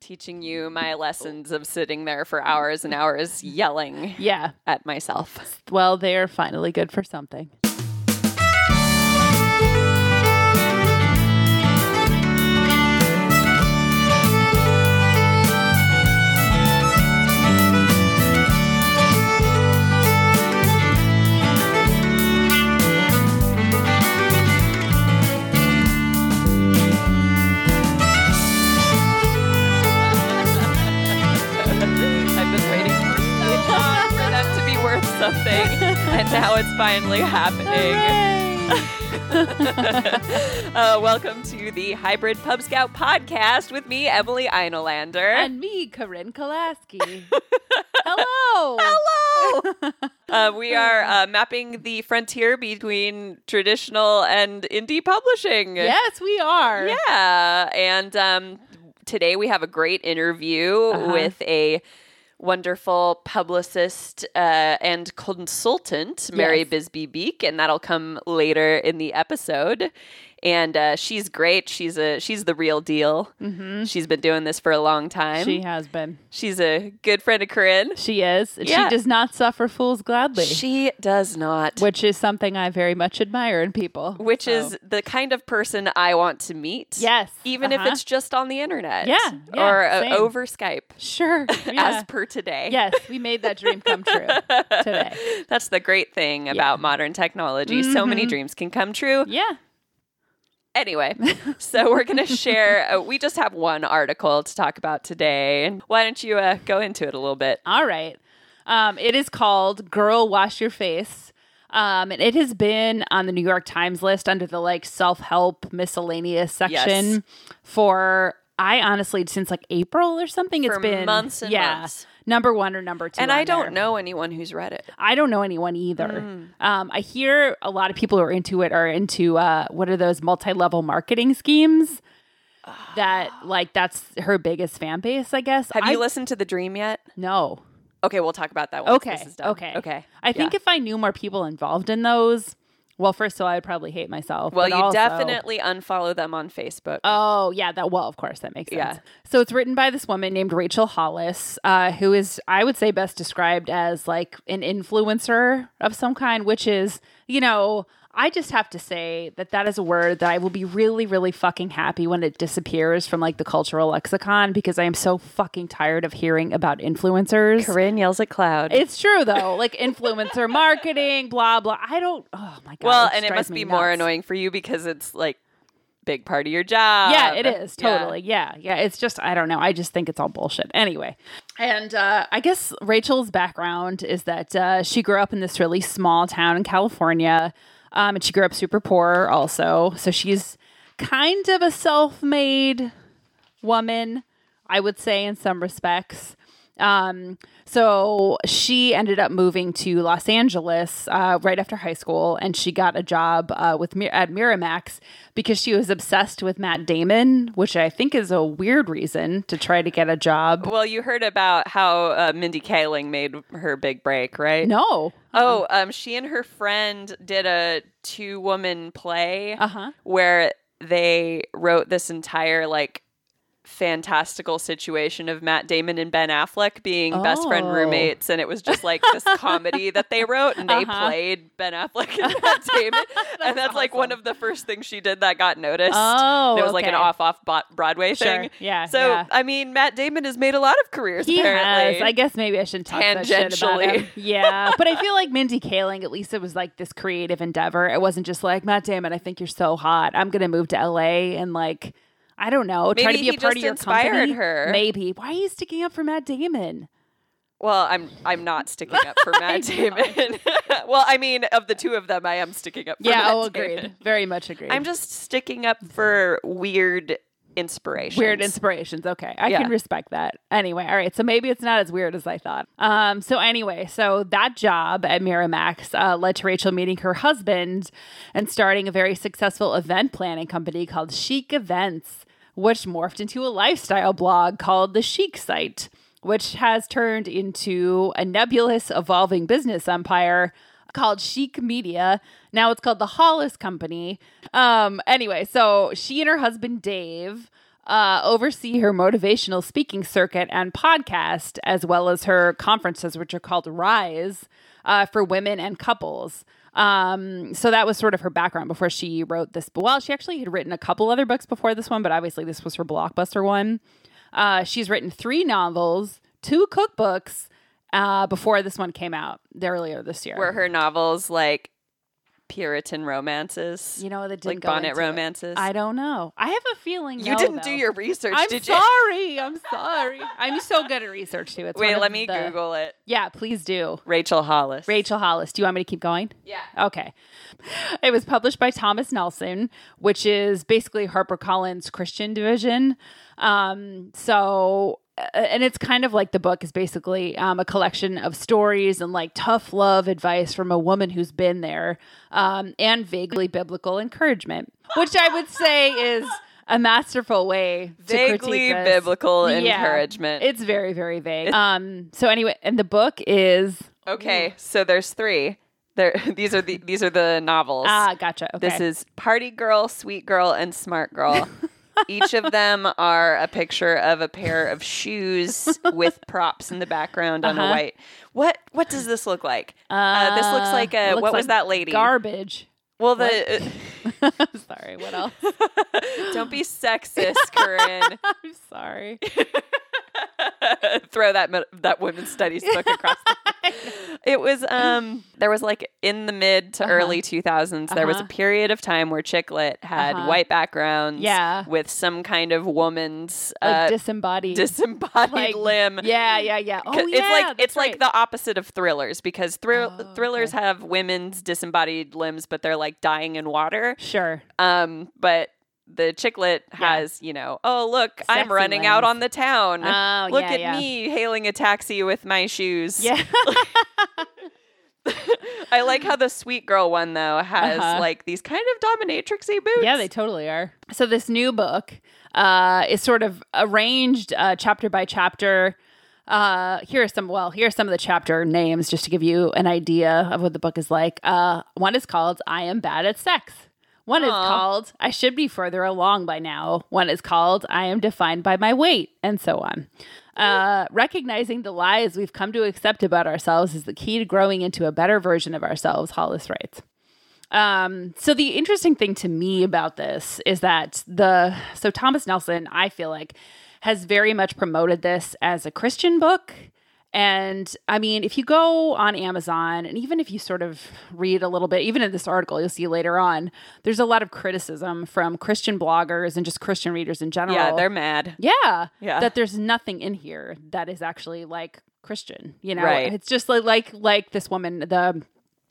teaching you my oh. lessons of sitting there for hours and hours yelling Yeah. at myself. Well, they're finally good for something. Something, and now it's finally happening. uh, welcome to the Hybrid Pub Scout podcast with me, Emily Einolander. And me, Corinne Kolaski. Hello. Hello! uh, we are uh, mapping the frontier between traditional and indie publishing. Yes, we are. Yeah. And um, today we have a great interview Uh-huh. with a wonderful publicist uh, and consultant, Mary Yes. Bisbee Beek, and that'll come later in the episode. And uh, she's great. She's a she's the real deal. Mm-hmm. She's been doing this for a long time. She has been. she's a good friend of Corinne. She is. Yeah. She does not suffer fools gladly, She does not. which is something I very much admire in people. which So- is the kind of person I want to meet. Yes, Even if uh-huh. it's just on the internet. Yeah, yeah, or uh, over Skype. sure. Yeah. As per today. yes, we made that dream come true today. That's the great thing about modern technology. So many dreams can come true. Yeah. Anyway, so we're going to share. Uh, we just have one article to talk about today. And why don't you uh, go into it a little bit? All right. Um, it is called Girl Wash Your Face. Um, and it has been on the New York Times list under the like self help miscellaneous section Yes. for, I honestly, since like April or something. For it's been months and yeah, months. Number one or number two. And I don't there. know anyone who's read it. I don't know anyone either. Mm. Um, I hear a lot of people who are into it are into uh, what are those multi-level marketing schemes? that like that's her biggest fan base, I guess. Have I, you listened to The Dream yet? No. Okay, we'll talk about that once Okay. this is done. Okay. Okay. I think if I knew more people involved in those, well, first of all, I'd probably hate myself. Well, you also- definitely unfollow them on Facebook. Oh, yeah, that well, of course, that makes sense. Yeah. So it's written by this woman named Rachel Hollis, uh, who is, I would say, best described as like an influencer of some kind, which is, you know, I just have to say that that is a word that I will be really, really fucking happy when it disappears from like the cultural lexicon because I am so fucking tired of hearing about influencers. Corinne yells at Cloud. It's true though, like influencer marketing, blah blah. I don't. Oh my god. well, just and it must be more annoying for you because it's like big part of your job. Yeah, it is Yeah. totally. Yeah. yeah, It's just I don't know. I just think it's all bullshit. Anyway, and uh, I guess Rachel's background is that uh, she grew up in this really small town in California, um, and she grew up super poor also. So she's kind of a self-made woman, I would say, in some respects. Um, so she ended up moving to Los Angeles uh, right after high school, and she got a job uh, with Mir- at Miramax because she was obsessed with Matt Damon, which I think is a weird reason to try to get a job. Well, you heard about how uh, Mindy Kaling made her big break, right? No, Oh, um, she and her friend did a two-woman play Uh-huh. where they wrote this entire like fantastical situation of Matt Damon and Ben Affleck being best friend Oh. roommates, and it was just like this comedy that they wrote, and they Uh-huh. played Ben Affleck and Matt Damon, and that's like one of the first things she did that got noticed. Oh, it was like an off-off Broadway Sure. thing. Yeah, So yeah. I mean, Matt Damon has made a lot of careers. he apparently. has. I guess maybe I shouldn't talk that shit about Tangentially. Yeah, but I feel like Mindy Kaling, at least it was like this creative endeavor. It wasn't just like Matt Damon. I think you're so hot. I'm gonna move to LA and like. I don't know. try Maybe to be a part of your inspired company. her. Maybe. Why are you sticking up for Matt Damon? Well, I'm I'm not sticking up for Matt Damon. well, I mean, of the two of them, I am sticking up for Yeah, Matt oh, Damon. agreed. Very much agreed. I'm just sticking up for weird inspirations. Weird inspirations. Okay. I Yeah. can respect that. Anyway, all right. So maybe it's not as weird as I thought. Um, so anyway, so that job at Miramax uh, led to Rachel meeting her husband and starting a very successful event planning company called Chic Events, which morphed into a lifestyle blog called the Chic Site, which has turned into a nebulous evolving business empire called Chic Media. Now it's called the Hollis Company. Um, anyway, so she and her husband Dave uh, oversee her motivational speaking circuit and podcast, as well as her conferences, which are called Rise uh, for women and couples. Um, so that was sort of her background before she wrote this. Well, she actually had written a couple other books before this one, but obviously this was her blockbuster one. Uh, she's written three novels, two cookbooks uh, before this one came out earlier this year. Were her novels like Puritan romances? you know that didn't like bonnet into it. romances? I don't know. I have a feeling you no, didn't do your research, I'm did you? sorry. I'm sorry. I'm so good at research too. It's Wait, let me the- Google it. Yeah, please do. Rachel Hollis. Rachel Hollis. Do you want me to keep going? Yeah. Okay. It was published by Thomas Nelson, which is basically HarperCollins Christian division. Um, so, and it's kind of like the book is basically um, a collection of stories and like tough love advice from a woman who's been there um, and vaguely biblical encouragement, which I would say is a masterful way to Vaguely biblical Yeah. encouragement. It's very, very vague. Um, so anyway, and the book is okay, so there's three. There, these are the these are the novels. ah, gotcha. Okay. This is Party Girl, Sweet Girl, and Smart Girl. Each of them are a picture of a pair of shoes with props in the background on a Uh-huh. white. What what does this look like? Uh, this looks like a what was that lady? Garbage. well, the sorry. What else? don't be sexist, Corinne. I'm sorry. Throw that that women's studies book across. The- it was um there was like in the mid to Uh-huh. early 2000s there was a Uh-huh. period of time where chick lit had Uh-huh. white backgrounds Yeah. with some kind of woman's Like uh, disembodied. disembodied like, limb. Yeah, yeah, yeah. Oh, yeah. it's like it's right. like the opposite of thrillers because thrill Oh, thrillers okay. have women's disembodied limbs, but they're like dying in water. Sure. Um, but the chick lit has, you know, oh look, I'm Sexy running out on the town. Oh, look yeah, at yeah. me hailing a taxi with my shoes. Yeah. I like how the sweet girl one though has Uh-huh. like these kind of dominatrixy boots. yeah, they totally are. So this new book uh, is sort of arranged uh, chapter by chapter. Uh, here are some. Well, here are some of the chapter names, just to give you an idea of what the book is like. Uh, one is called "I Am Bad at Sex." One is called "I Should Be Further Along by Now." One is called "I Am Defined by My Weight," and so on. Uh, recognizing the lies we've come to accept about ourselves is the key to growing into a better version of ourselves. Hollis writes. Um, so the interesting thing to me about this is that the so Thomas Nelson, I feel like, has very much promoted this as a Christian book. And I mean, if you go on Amazon and even if you sort of read a little bit, even in this article, you'll see later on, there's a lot of criticism from Christian bloggers and just Christian readers in general. Yeah, they're mad. Yeah. Yeah. That there's nothing in here that is actually like Christian, you know? Right. It's just like like like this woman, the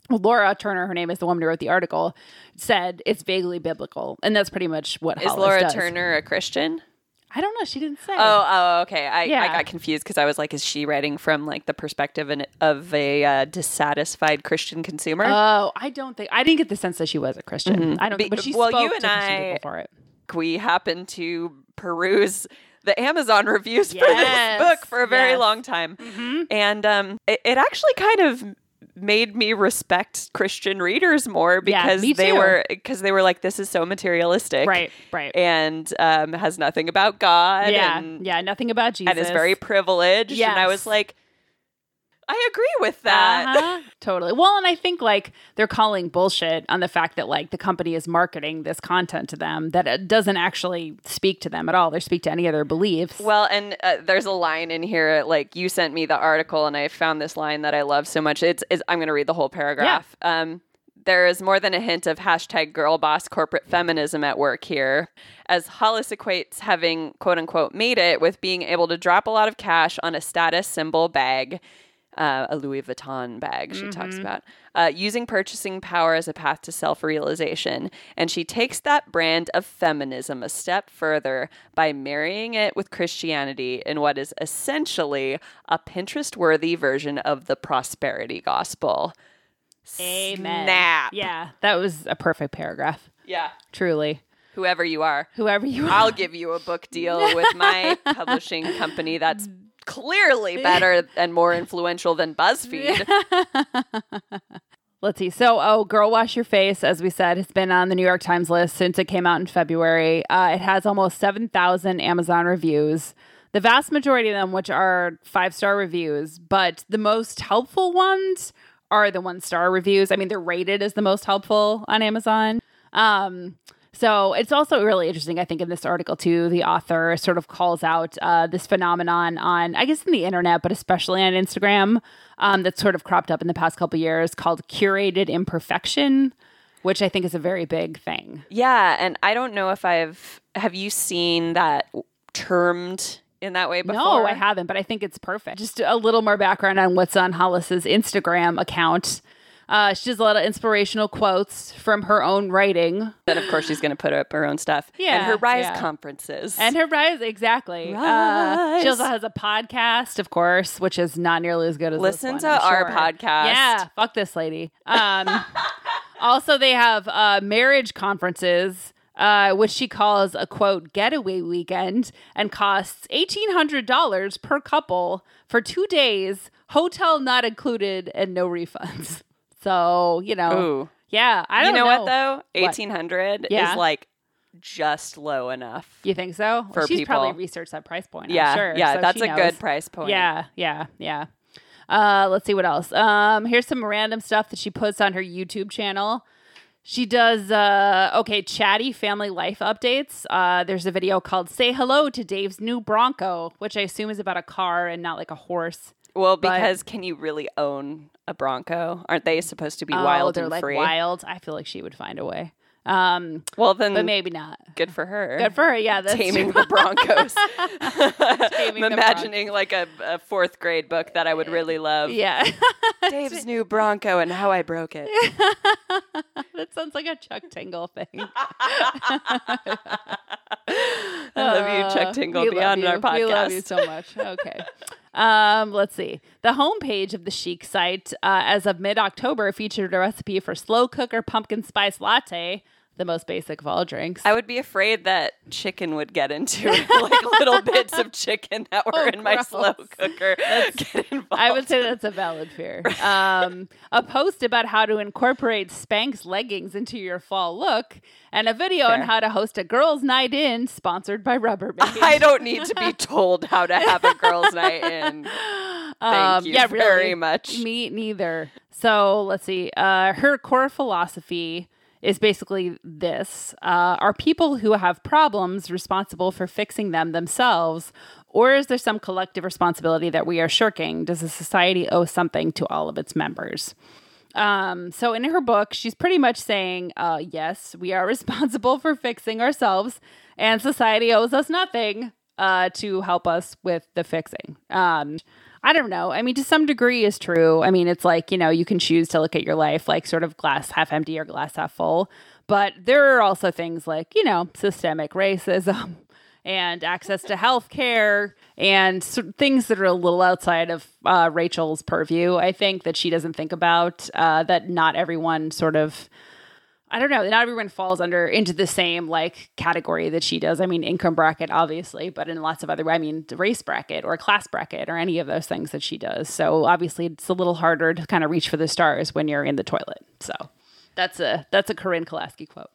Laura Turner, her name is the woman who wrote the article, said it's vaguely biblical. And that's pretty much what Is Hollis Laura does. Turner a Christian? I don't know. She didn't say. Oh, oh, okay. I, I got confused because I was like, is she writing from like the perspective in, of a uh, dissatisfied Christian consumer? Oh, I don't think I didn't get the sense that she was a Christian. I don't Be- think, but she well, spoke you to and I- people for it. we happened to peruse the Amazon reviews for this book for a very yes. Mm-hmm. long time, and um, it, it actually kind of made me respect Christian readers more because me they were because they were like, this is so materialistic, Right, right. and um, has nothing about God, yeah, and, yeah, nothing about Jesus. and is very privileged, and I was like. I agree with that. Uh-huh. totally. Well, and I think like they're calling bullshit on the fact that like the company is marketing this content to them that it doesn't actually speak to them at all. They speak to any of their beliefs. Well, and uh, there's a line in here, like you sent me the article, and I found this line that I love so much. It's, it's I'm going to read the whole paragraph. Um, there is more than a hint of hashtag girl boss corporate feminism at work here, as Hollis equates having quote unquote made it with being able to drop a lot of cash on a status symbol bag. Uh, a Louis Vuitton bag, she talks about, uh, using purchasing power as a path to self realization. And she takes that brand of feminism a step further by marrying it with Christianity in what is essentially a Pinterest worthy version of the prosperity gospel. Amen. Snap. Yeah, that was a perfect paragraph. Yeah. Truly. Whoever you are, Whoever you are. I'll give you a book deal with my publishing company that's clearly better and more influential than BuzzFeed. let's see. So, oh, Girl Wash Your Face, as we said, has been on the New York Times list since it came out in February. Uh, it has almost 7,000 Amazon reviews. The vast majority of them, which are five star reviews, but the most helpful ones are the one star reviews. I mean, they're rated as the most helpful on Amazon. Um, so it's also really interesting, I think, in this article too. The author sort of calls out uh, this phenomenon on, I guess, in the internet, but especially on Instagram, um, that's sort of cropped up in the past couple years called curated imperfection, which I think is a very big thing. Yeah, and I don't know if I've have you seen that termed in that way before? No, I haven't, but I think it's perfect. Just a little more background on what's on Hollis's Instagram account. Uh, she does a lot of inspirational quotes from her own writing. Then, of course, she's going to put up her own stuff. Yeah, and her Rise yeah. conferences. And her Rise, exactly. Uh, she also has a podcast, of course, which is not nearly as good as Listen this to I'm our sure. podcast. Yeah, fuck this lady. Um, also, they have uh, marriage conferences. Uh, which she calls a quote getaway weekend and costs $1,800 per couple for two days, hotel not included, and no refunds. So, you know, Ooh. yeah, I don't know, know. what though? Eighteen hundred Yeah. is like just low enough. You think so? For She's probably people. researched that price point. I'm yeah, sure. yeah, so that's a knows. good price point. Yeah, yeah, yeah. Uh, let's see what else. Um, here's some random stuff that she puts on her YouTube channel. She does uh okay, chatty family life updates. Uh there's a video called Say Hello to Dave's new Bronco, which I assume is about a car and not like a horse. Well, But- because can you really own a Bronco? Aren't they supposed to be oh, wild they're and like free? wild. I feel like she would find a way. Um, Well, then but maybe not. good for her. Good for her. Yeah, that's taming the Broncos. Taming I'm imagining like a, a fourth grade book that I would really love. Yeah. Dave's new Bronco and how I broke it. that sounds like a Chuck Tingle thing. I love you, Chuck Uh, Tingle, we beyond our podcast. We love you so much. Okay. Um, let's see. The homepage of the Chic site, uh, as of mid October, featured a recipe for slow cooker pumpkin spice latte, the most basic of all drinks. I would be afraid that chicken would get into like little bits of chicken that were Oh, in my gross. slow cooker get involved. I would say that's a valid fear. Um, a post about how to incorporate Spanx leggings into your fall look, and a video on how to host a girls' night in, sponsored by Rubbermaid. I don't need to be told how to have a girls' night in. Thank Um, you yeah, very really. much. Me neither. So let's see. Uh, her core philosophy is basically this uh, Are people who have problems responsible for fixing them themselves? Or is there some collective responsibility that we are shirking? Does a society owe something to all of its members? Um, so in her book, she's pretty much saying, uh, yes, we are responsible for fixing ourselves, and society owes us nothing uh, to help us with the fixing. Um, I don't know. I mean, to some degree, is true. I mean, it's like you know, you can choose to look at your life like sort of glass half empty or glass half full, but there are also things like you know, systemic racism and access to health care and things that are a little outside of uh, Rachel's purview. I think that she doesn't think about uh, that not everyone sort of. I don't know. Not everyone falls under into the same like category that she does. I mean, income bracket, obviously, but in lots of other. I mean, race bracket or class bracket or any of those things that she does. So obviously, it's a little harder to kind of reach for the stars when you're in the toilet. So that's a that's a Corinne Kolaski quote.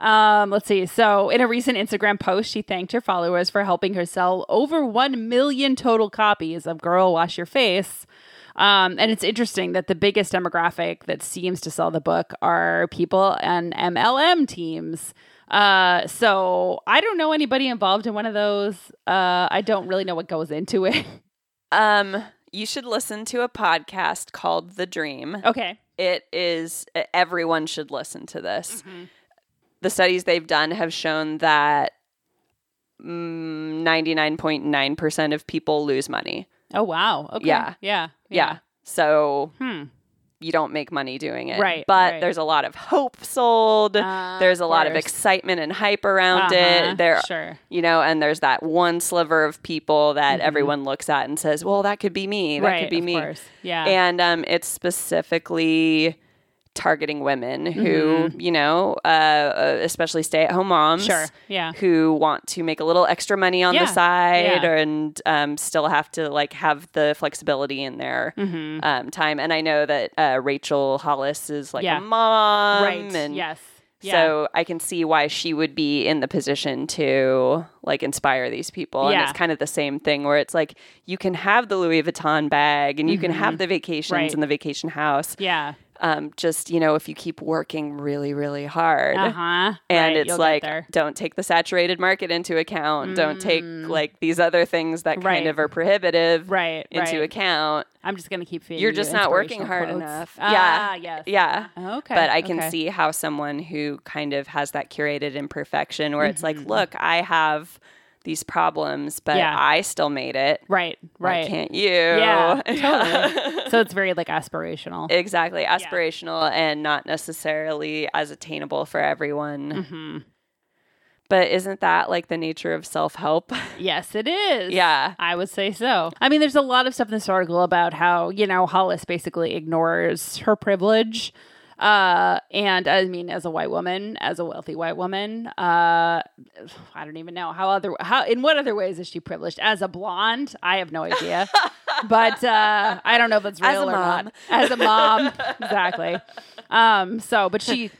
Um, let's see. So, in a recent Instagram post, she thanked her followers for helping her sell over 1 million total copies of Girl Wash Your Face. Um, and it's interesting that the biggest demographic that seems to sell the book are people and MLM teams. Uh, so I don't know anybody involved in one of those. Uh, I don't really know what goes into it. Um, you should listen to a podcast called The Dream. okay. It is everyone should listen to this. Mm-hmm. The studies they've done have shown that mm, 99.9% of people lose money. Oh, wow. Okay. Yeah. Yeah. Yeah. So Hmm. you don't make money doing it. Right, But right. there's a lot of hope sold. Uh, there's a of lot of excitement and hype around Uh-huh, it. There Sure. you know, and there's that one sliver of people that everyone looks at and says, "Well, that could be me. That Mm-hmm. right. could be of me." course. Yeah. And um, it's specifically targeting women who, you know, uh, uh, especially stay at home moms. Sure. Yeah. Who want to make a little extra money on Yeah. the side Yeah. and um, still have to like have the flexibility in their Mm-hmm. um, time. And I know that uh, Rachel Hollis is like Yeah. a mom. right. And yes. Yeah. so I can see why she would be in the position to like inspire these people. And it's kind of the same thing where it's like you can have the Louis Vuitton bag and you can have the vacations Mm-hmm. Right. and the vacation house. yeah. Um, just, you know, if you keep working really, really hard. Uh huh. And it's like, don't take the saturated market into account. Don't take like these other things that kind Mm. Of are prohibitive right. into right. account. I'm just gonna keep feeding. You're you just not working hard quotes. enough. Ah, yeah. yes. Yeah. Okay. But I can okay. see how someone who kind of has that curated imperfection where it's Mm-hmm. like, look, I have these problems, but Yeah. I still made it. Right. Why Right. can't you? Yeah. Totally. so it's very like aspirational. exactly. Aspirational and not necessarily as attainable for everyone. Mm-hmm. But isn't that like the nature of self help? Yes, it is. Yeah. I would say so. I mean, there's a lot of stuff in this article about how, you know, Hollis basically ignores her privilege. Uh, and I mean, as a white woman, as a wealthy white woman, uh, I don't even know how other, how, in what other ways is she privileged? As a blonde, I have no idea. but, uh, I don't know if it's real As a or mom. not. As a mom. exactly. Um, so, but she,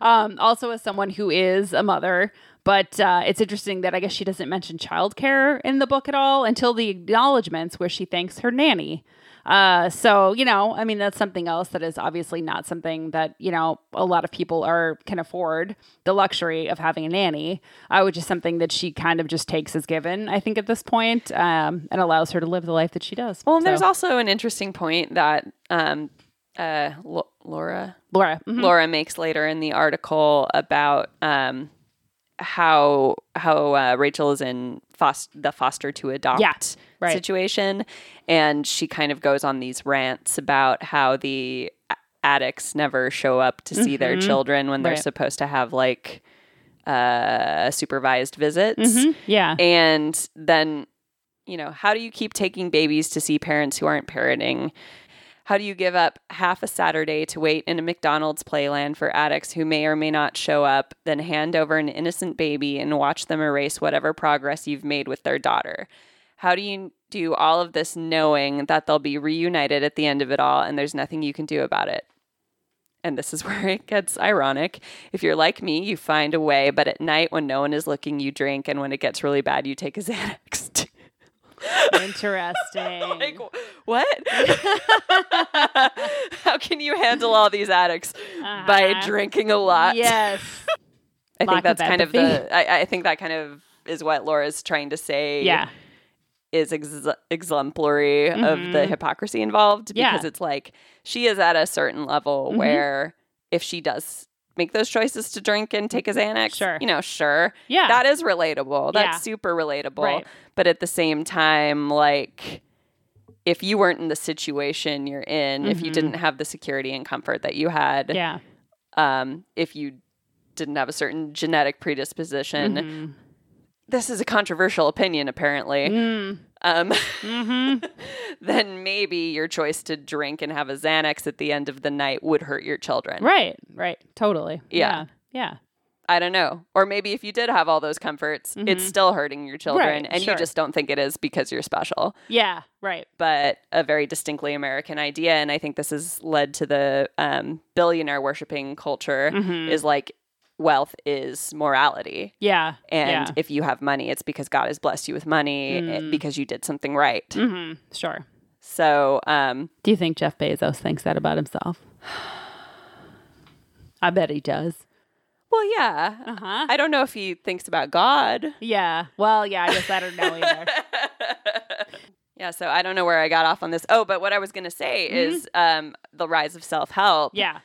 um, also as someone who is a mother, but uh, it's interesting that I guess she doesn't mention childcare in the book at all until the acknowledgments where she thanks her nanny. Uh, so you know, I mean, that's something else that is obviously not something that you know a lot of people are can afford the luxury of having a nanny, uh, which is something that she kind of just takes as given. I think at this point, um, and allows her to live the life that she does. Well, and So, there's also an interesting point that um, uh, Lo- Laura Laura. mhm. Laura makes later in the article about um, how how uh, Rachel is in fos- the foster to adopt Yeah, right. situation, and she kind of goes on these rants about how the addicts never show up to see their children when they're Mm-hmm. Right. supposed to have like uh, supervised visits, Mhm. Yeah. and then you know how do you keep taking babies to see parents who aren't parenting? How do you give up half a Saturday to wait in a McDonald's playland for addicts who may or may not show up, then hand over an innocent baby and watch them erase whatever progress you've made with their daughter? How do you do all of this knowing that they'll be reunited at the end of it all and there's nothing you can do about it? And this is where it gets ironic. If you're like me, you find a way, but at night when no one is looking, you drink, and when it gets really bad, you take a Xanax. too. Interesting. like what? How can you handle all these addicts by Uh-huh. drinking a lot? yes. I Lack think of that's kind of the. I, I think that kind of is what Laura's trying to say. Yeah. is ex- exemplary of the hypocrisy involved Mm-hmm. Yeah. because it's like she is at a certain level Mhm. where if she does make those choices to drink and take a Xanax, Sure. you know, sure, Yeah. that is relatable. That's Yeah. super relatable. Right. But at the same time, like if you weren't in the situation you're in, if you Mhm. didn't have the security and comfort that you had, yeah. um, if you didn't have a certain genetic predisposition, Mhm. this is a controversial opinion apparently. Mm. Um, Mhm. then maybe your choice to drink and have a Xanax at the end of the night would hurt your children. Right. Right. Totally. Yeah. Yeah. I don't know. Or maybe if you did have all those comforts, it's still hurting your children Mm-hmm. Right, and sure. you just don't think it is because you're special. Yeah. Right. But a very distinctly American idea. And I think this has led to the um, billionaire worshiping culture Mhm. is like wealth is morality. Yeah. And yeah. if you have money, it's because God has blessed you with money eh, Mm. because you did something right. hmm Sure. So, um, Do you think Jeff Bezos thinks that about himself? I bet he does. well, yeah. Uh huh. I don't know if he thinks about God. Yeah. Well, yeah. I guess I don't know either. Yeah, so I don't know where I got off on this. Oh, but what I was going to say is um, the rise of self help Mm-hmm. yeah.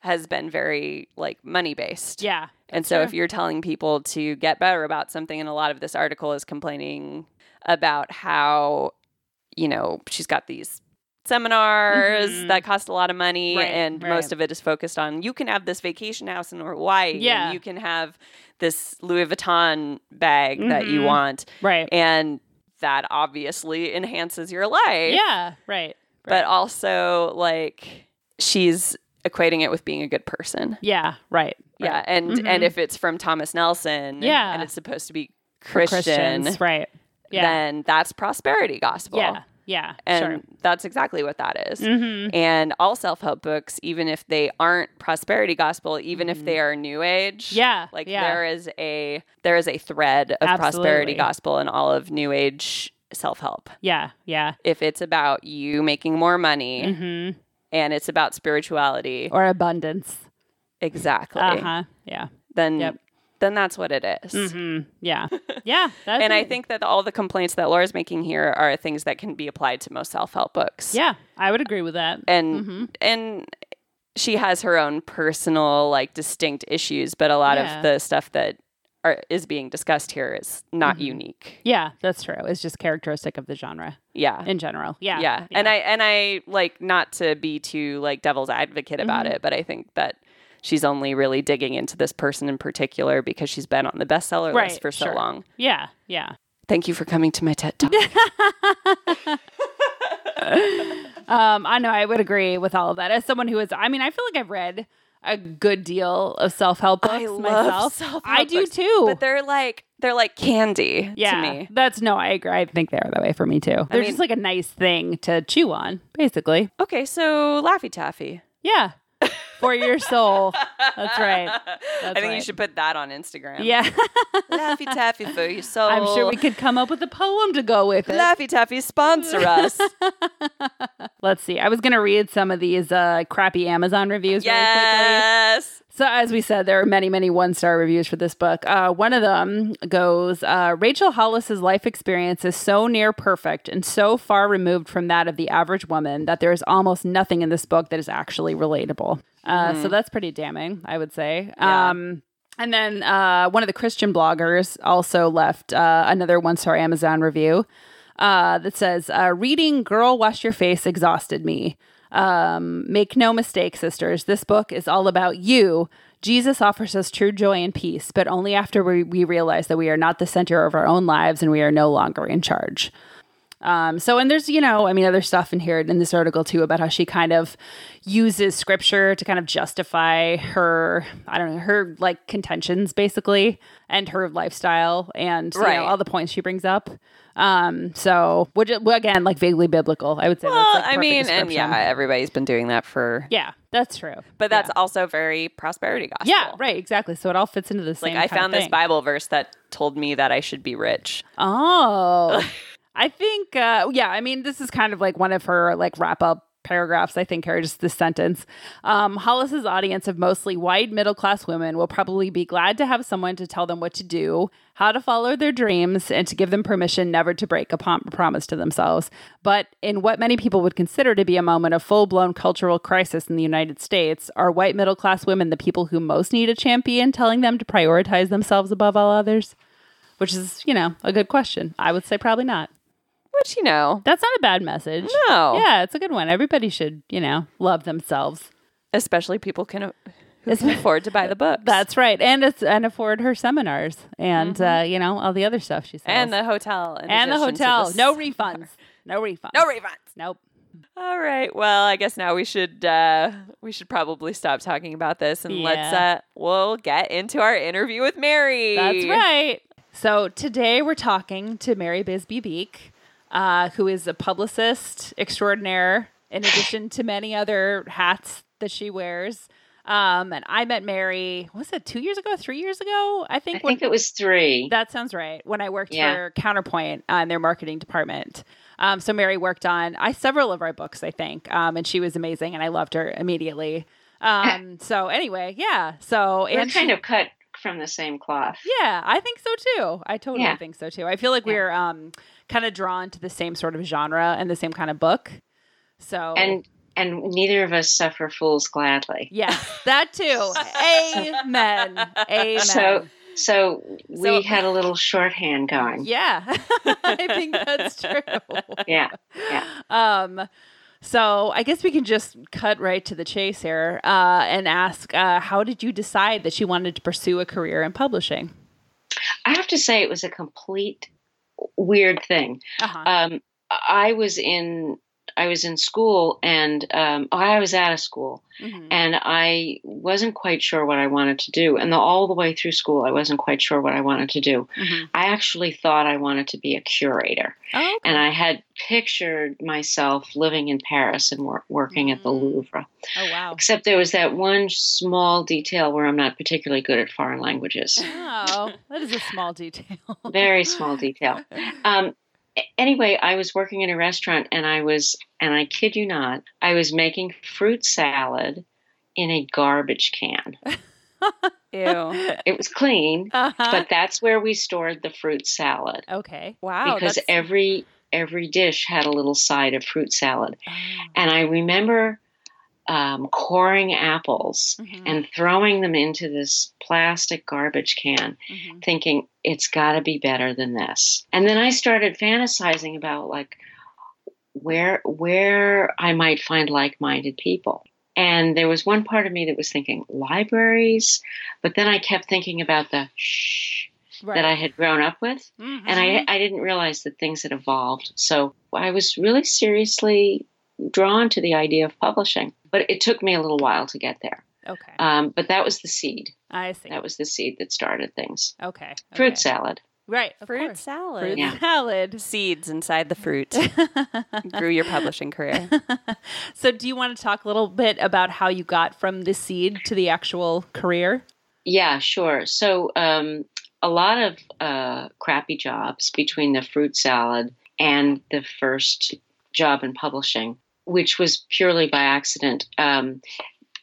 Has been very like money based. Yeah. And so true. if you're telling people to get better about something, and a lot of this article is complaining about how, you know, she's got these seminars Mhm. that cost a lot of money, Right, and right. most of it is focused on you can have this vacation house in Hawaii, and Yeah. you can have this Louis Vuitton bag that you Mhm. want, Right. and that obviously enhances your life. Yeah. Right. But also, like, she's equating it with being a good person. Yeah, right. Yeah, right. and Mhm. and if it's from Thomas Nelson, Yeah. and it's supposed to be Christian, right? Yeah, then that's prosperity gospel. yeah, yeah. and sure. that's exactly what that is. Mm-hmm. And all self help books, even if they aren't prosperity gospel, even if they are new age, Mm-hmm. Yeah, like yeah. there is a there is a thread of prosperity gospel in all of new age self help. Yeah, yeah. If it's about you making more money Mm-hmm. And it's about spirituality, Or abundance. exactly, Uh huh. Yeah. then Yep. then that's what it is. Mm-hmm. Yeah. Yeah. That's And I think that all the complaints that Laura's making here are things that can be applied to most self help books. Yeah, I would agree with that. and Mhm. and she has her own personal like distinct issues but a lot Yeah. of the stuff that are, is being discussed here is not Mhm. unique Yeah, that's true. It's just characteristic of the genre yeah in general. Yeah. yeah. and i and i like not to be too like devil's advocate about Mhm. it but i think that she's only really digging into this person in particular because she's been on the bestseller Right, list for so sure. long Yeah. Yeah. thank you for coming to my ted talk Um, I know I would agree with all of that. As someone who is, I mean, I feel like I've read a good deal of self help books I love myself. self-help I do books, too. but they're like they're like candy yeah, to me that's no, I agree. I think they're that way for me too. They're mean- just like a nice thing to chew on, basically. okay so laffy taffy Yeah, for your soul. That's right. I think you should put that on Instagram. Yeah, Laffy Taffy for your soul. I'm sure we could come up with a poem to go with it. Laffy Taffy sponsor us. Let's see. I was gonna read some of these uh, crappy Amazon reviews really quickly. So, as we said, there are many, many one star reviews for this book. Uh, one of them goes uh, Rachel Hollis's life experience is so near perfect and so far removed from that of the average woman that there is almost nothing in this book that is actually relatable. Uh, So, that's pretty damning, I would say. Yeah. Um, and then uh, one of the Christian bloggers also left uh, another one star Amazon review uh, that says, uh, Reading Girl Wash Your Face exhausted me. Um, make no mistake, sisters, this book is all about you. Jesus offers us true joy and peace, but only after we, we realize that we are not the center of our own lives and we are no longer in charge. Um, so, and there's, you know, I mean, other stuff in here in this article too about how she kind of uses scripture to kind of justify her, I don't know, her like contentions basically and her lifestyle and you know, all the points she brings up. Um, so, which again, like vaguely biblical, I would say. Well, like I mean, and yeah, everybody's been doing that for. yeah, that's true. But that's yeah. also very prosperity gospel. yeah, right, exactly. So it all fits into the Like same. I kind of found this. Bible verse that told me that I should be rich. Oh, I think, uh, yeah, I mean, this is kind of like one of her like wrap up paragraphs, I think, or just this sentence. Um, Hollis's audience of mostly white middle class women will probably be glad to have someone to tell them what to do, how to follow their dreams, and to give them permission never to break a pom- promise to themselves. But in what many people would consider to be a moment of full blown cultural crisis in the United States, are white middle class women the people who most need a champion telling them to prioritize themselves above all others? Which is, you know, a good question. I would say probably not. Which you know, That's not a bad message. no, Yeah, it's a good one. Everybody should, you know, love themselves. especially people can, who can afford to buy the books. That's right. And it's and afford her seminars and uh, you know, all the other stuff she sells. Mm-hmm. and the hotel and the hotel. No refunds. No refunds. no refunds. Nope. All right. Well, I guess now we should uh we should probably stop talking about this and let's uh we'll get into our interview with Mary. That's right. So today we're talking to Mary Bisbee Beek, uh, who is a publicist extraordinaire, in addition to many other hats that she wears. Um, and I met Mary, was it two years ago, three years ago? I think I think it was three. That sounds right. When I worked Yeah. for Counterpoint uh, in their marketing department. Um, so Mary worked on I several of our books, I think, um, and she was amazing, and I loved her immediately. Um, so anyway, yeah. So We're and kind she- of cut from the same cloth. yeah, I think so too. I totally Yeah. think so too. I feel like Yeah. we're um, kind of drawn to the same sort of genre and the same kind of book. So And and neither of us suffer fools gladly. yes, that too. Amen. Amen. So so we So- had a little shorthand going. yeah, I think that's true. Yeah. Yeah. Um, so I guess we can just cut right to the chase here uh, and ask, uh, how did you decide that you wanted to pursue a career in publishing? I have to say it was a complete weird thing. Uh-huh. Um, I was in I was in school, and um, oh, I was out of school, Mhm. and I wasn't quite sure what I wanted to do. And the, all the way through school, I wasn't quite sure what I wanted to do. Mhm. I actually thought I wanted to be a curator, Oh, okay. and I had pictured myself living in Paris and wor- working at the Mm. Louvre. oh wow. Except there was that one small detail where I'm not particularly good at foreign languages. Oh, that is a small detail. Very small detail. Um, anyway, I was working in a restaurant and I was, and I kid you not, I was making fruit salad in a garbage can. Ew. It was clean, Uh-huh. but that's where we stored the fruit salad okay. Wow. because that's- every every dish had a little side of fruit salad. Oh. And I remember um, coring apples Mhm. and throwing them into this plastic garbage can Mhm. thinking it's got to be better than this. And then I started fantasizing about like where where I might find like-minded people. And there was one part of me that was thinking libraries, but then I kept thinking about the shh Right. that I had grown up with, Mhm. and I I didn't realize that things had evolved. So I was really seriously drawn to the idea of publishing, but it took me a little while to get there. okay. Um, but that was the seed. I see. That was the seed that started things. okay. Fruit salad. Right. Of fruit course. salad. Fruit Yeah. salad. Seeds inside the fruit grew your publishing career. so, do you want to talk a little bit about how you got from the seed to the actual career? Yeah, sure. So um, a lot of uh, crappy jobs between the fruit salad and the first job in publishing, which was purely by accident. Um,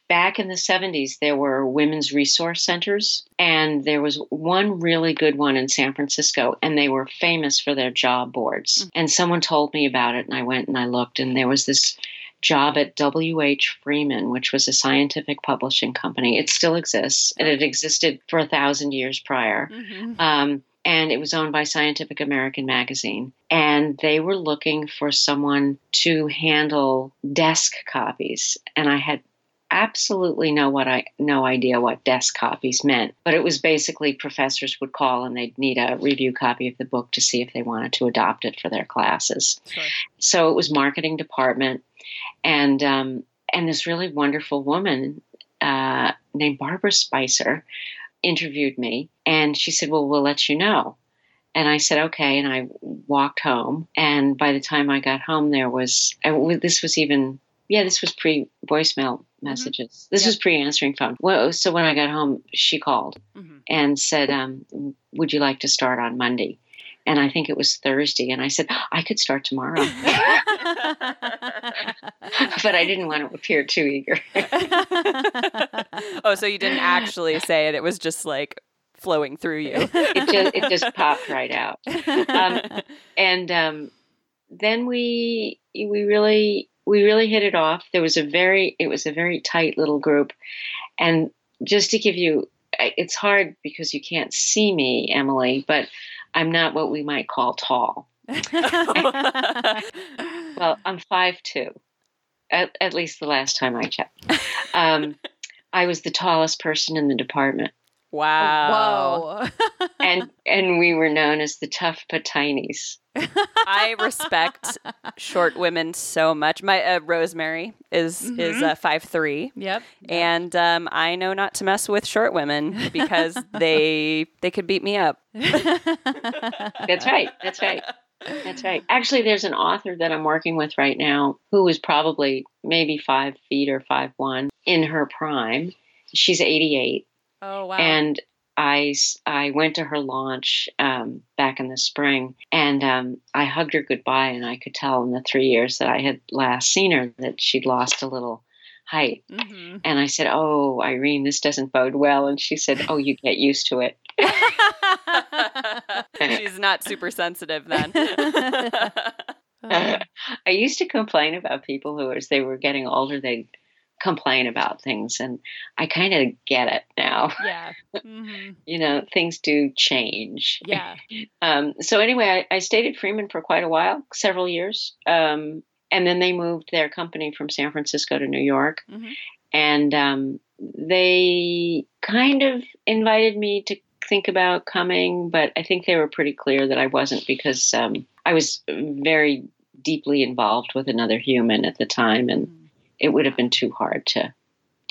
back in the 70s, there were women's resource centers, and there was one really good one in San Francisco, and they were famous for their job boards. And someone told me about it, and I went and I looked, and there was this job at W.H. Freeman, which was a scientific publishing company. It still exists, and it existed for a thousand years prior. Mm-hmm. Um, and it was owned by Scientific American Magazine. And they were looking for someone to handle desk copies. And I had absolutely no what I no idea what desk copies meant. But it was basically professors would call and they'd need a review copy of the book to see if they wanted to adopt it for their classes Sure. so it was marketing department and um, and this really wonderful woman uh, named barbara spicer interviewed me and she said well we'll let you know. And i said okay and i walked home. And by the time i got home there was w- this was even yeah this was pre voicemail messages. This Yep. was pre answering phone. Well so when i got home she called Mhm. and said um, would you like to start on monday and i think it was thursday and i said i could start tomorrow but I didn't want to appear too eager. oh, so you didn't actually say it. It was just like flowing through you. It just it just popped right out. Um, And um, then we we really we really hit it off. There was a very it was a very tight little group, and just to give you, it's hard because you can't see me, Emily, but I'm not what we might call tall. Well, I'm five two, at, at least the last time I checked. Um, I was the tallest person in the department. Wow. Whoa. and and we were known as the tough patinies. I respect short women so much. My uh, Rosemary is is Mhm. uh, five three, Yep. and um, I know not to mess with short women because they they could beat me up. That's right. That's right. That's right. Actually, there's an author that I'm working with right now who is probably maybe five feet or five one in her prime. She's 88, Oh wow. and I I went to her launch um, back in the spring, and um, I hugged her goodbye, and I could tell in the three years that I had last seen her that she'd lost a little height. Mhm. And I said, "Oh, Irene, this doesn't bode well." And she said, "Oh, you get used to it." She's not super sensitive then. I used to complain about people who, as they were getting older, they'd complain about things, and I kind of get it now. yeah. hmm You know, things do change. Yeah. Um, so anyway, I, I stayed at Freeman for quite a while, several years, um, and then they moved their company from San Francisco to New York, Mhm. and um, they kind of invited me to think about coming, but I think they were pretty clear that I wasn't because um, I was very deeply involved with another human at the time, and Mhm. It would have been too hard to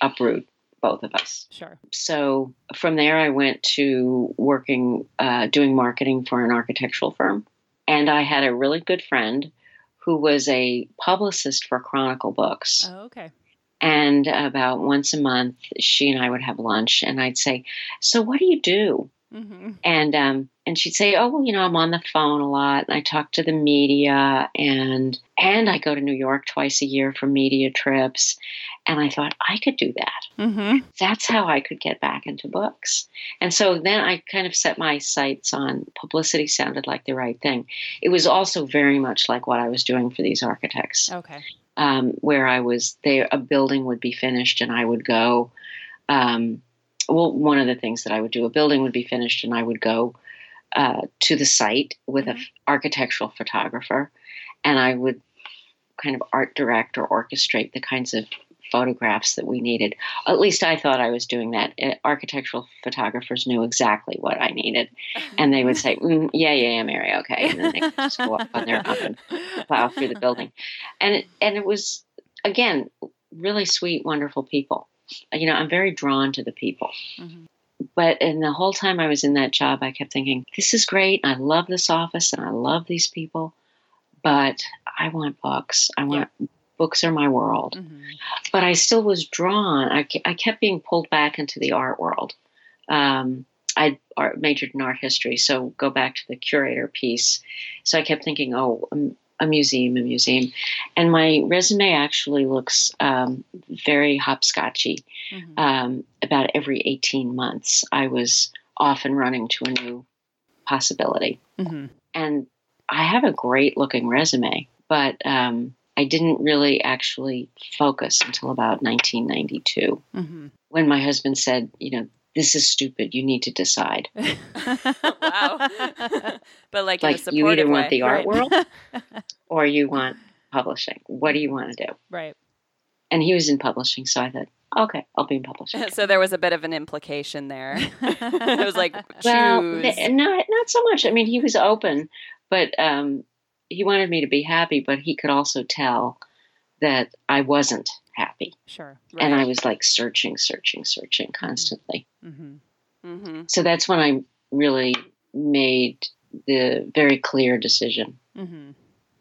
uproot both of us. Sure. So from there, I went to working, uh, doing marketing for an architectural firm. And I had a really good friend who was a publicist for Chronicle Books. Oh, okay. And about once a month, she and I would have lunch, and I'd say, "So, what do you do?" Mm-hmm. And um, and she'd say, "Oh, well, you know, I'm on the phone a lot, and I talk to the media, and and I go to New York twice a year for media trips." And I thought I could do that. Mm-hmm. That's how I could get back into books. And so then I kind of set my sights on publicity. Sounded like the right thing. It was also very much like what I was doing for these architects Okay. um, where I was there, a building would be finished and I would go. Um, well, one of the things that I would do, a building would be finished and I would go uh, to the site with an Mhm. architectural photographer and I would kind of art direct or orchestrate the kinds of photographs that we needed. At least I thought I was doing that. Uh, architectural photographers knew exactly what I needed. And they would say, mm, Yeah, yeah, yeah, Mary, okay. And then they could just go up on their up and plow through the building. And it, and it was again really sweet, wonderful people. You know, I'm very drawn to the people. Mhm. But in the whole time I was in that job, I kept thinking, this is great. I love this office and I love these people, but I want books. I want books are my world. Mhm. But I still was drawn. I, I kept being pulled back into the art world. Um, I art, majored in art history, so go back to the curator piece. So I kept thinking, oh, um, a museum, a museum. And my resume actually looks um, very hopscotchy. Mhm. Um, about every 18 months, I was off and running to a new possibility. Mhm. And I have a great looking resume, but um, I didn't really actually focus until about 1992 Mhm. when my husband said, you know, this is stupid. You need to decide. wow. but like, in a Like, supportive you either want way. the art Right. world or you want publishing. What do you want to do? right. And he was in publishing, so I thought, okay, I'll be in publishing. so there was a bit of an implication there. it was like choose. Well, th- not not so much. I mean, he was open, but um, he wanted me to be happy. But he could also tell that I wasn't happy, Sure. and I was like searching, searching, searching constantly. Mm-hmm. hmm So that's when I really made the very clear decision. Mm-hmm.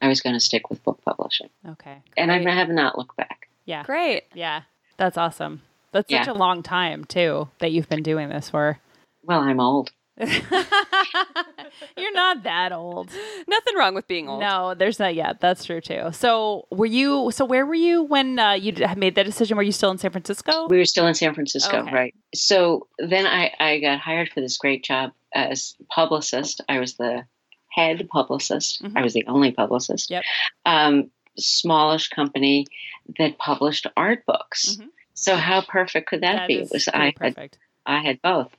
I was going to stick with book publishing, Okay. and I have not looked back. Yeah. Great. Yeah. That's awesome. That's such Yeah. a long time too that you've been doing this for. Well, I'm old. You're not that old. Nothing wrong with being old. No, there's not yet. That's true too. So, were you? So, where were you when uh, you made that decision? Were you still in San Francisco? We were still in San Francisco, Okay. right? So then I, I got hired for this great job as publicist. I was the head publicist. Mhm. I was the only publicist. Yep. Um, smallish company that published art books. Mhm. So how perfect could that, be? It is was pretty I had perfect. I had both.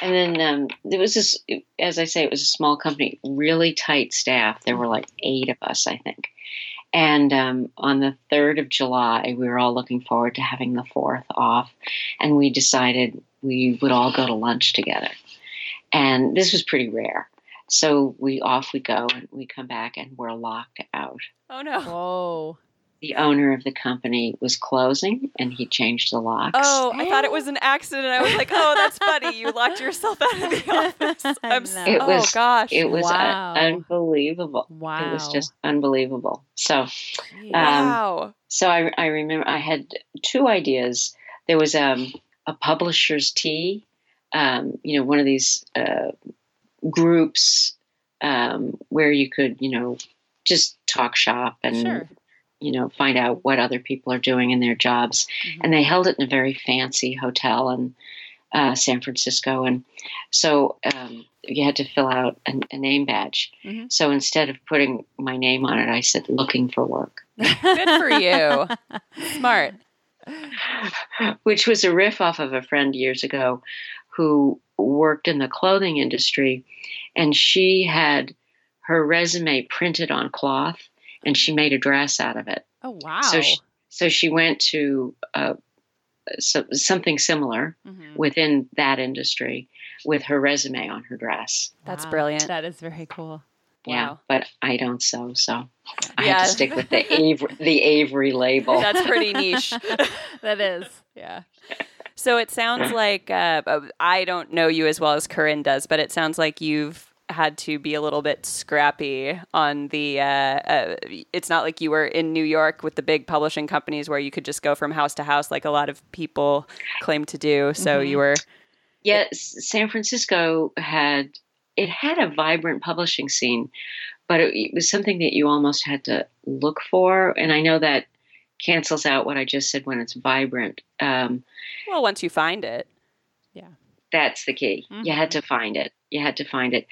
And then um, there was this, as I say, it was a small company, really tight staff. There were like eight of us, I think. And um, on the 3rd of July, we were all looking forward to having the 4th off. And we decided we would all go to lunch together. And this was pretty rare. So we off we go and we come back and we're locked out. Oh no. Whoa. The owner of the company was closing and he changed the locks. Oh, I thought it was an accident. I was like, oh, that's funny. You locked yourself out of the office. I'm s- No. It oh was- gosh. It was uh, Wow. unbelievable. Wow. It was just unbelievable. So, um, wow. so I, I remember I had two ideas. There was um, a publisher's tea, um, you know, one of these uh, groups um, where you could, you know, just talk shop and, Sure. You know, find out what other people are doing in their jobs. Mhm. And they held it in a very fancy hotel in uh, San Francisco. And so um, you had to fill out a, a name badge. Mhm. So instead of putting my name on it, I said looking for work. Good for you. Smart. which was a riff off of a friend years ago who worked in the clothing industry and she had her resume printed on cloth and she made a dress out of it Oh wow. so she, so she went to uh, so, something similar Mhm. within that industry with her resume on her dress That's Wow. brilliant. That is very cool. Yeah, Wow. but I don't sew, so I Yeah. have to stick with the Avery, the Avery label. That's pretty niche. that is. Yeah. So it sounds like uh, uh, I don't know you as well as Corinne does, but it sounds like you've had to be a little bit scrappy on the. Uh, uh, it's not like you were in New York with the big publishing companies where you could just go from house to house like a lot of people claim to do. So Mm-hmm. you were. Yeah, S- San Francisco had it had a vibrant publishing scene, but it, it was something that you almost had to look for. And I know that cancels out what I just said when it's vibrant. Um, Well, once you find it. Yeah that's the key. You had to find it. You had to find it.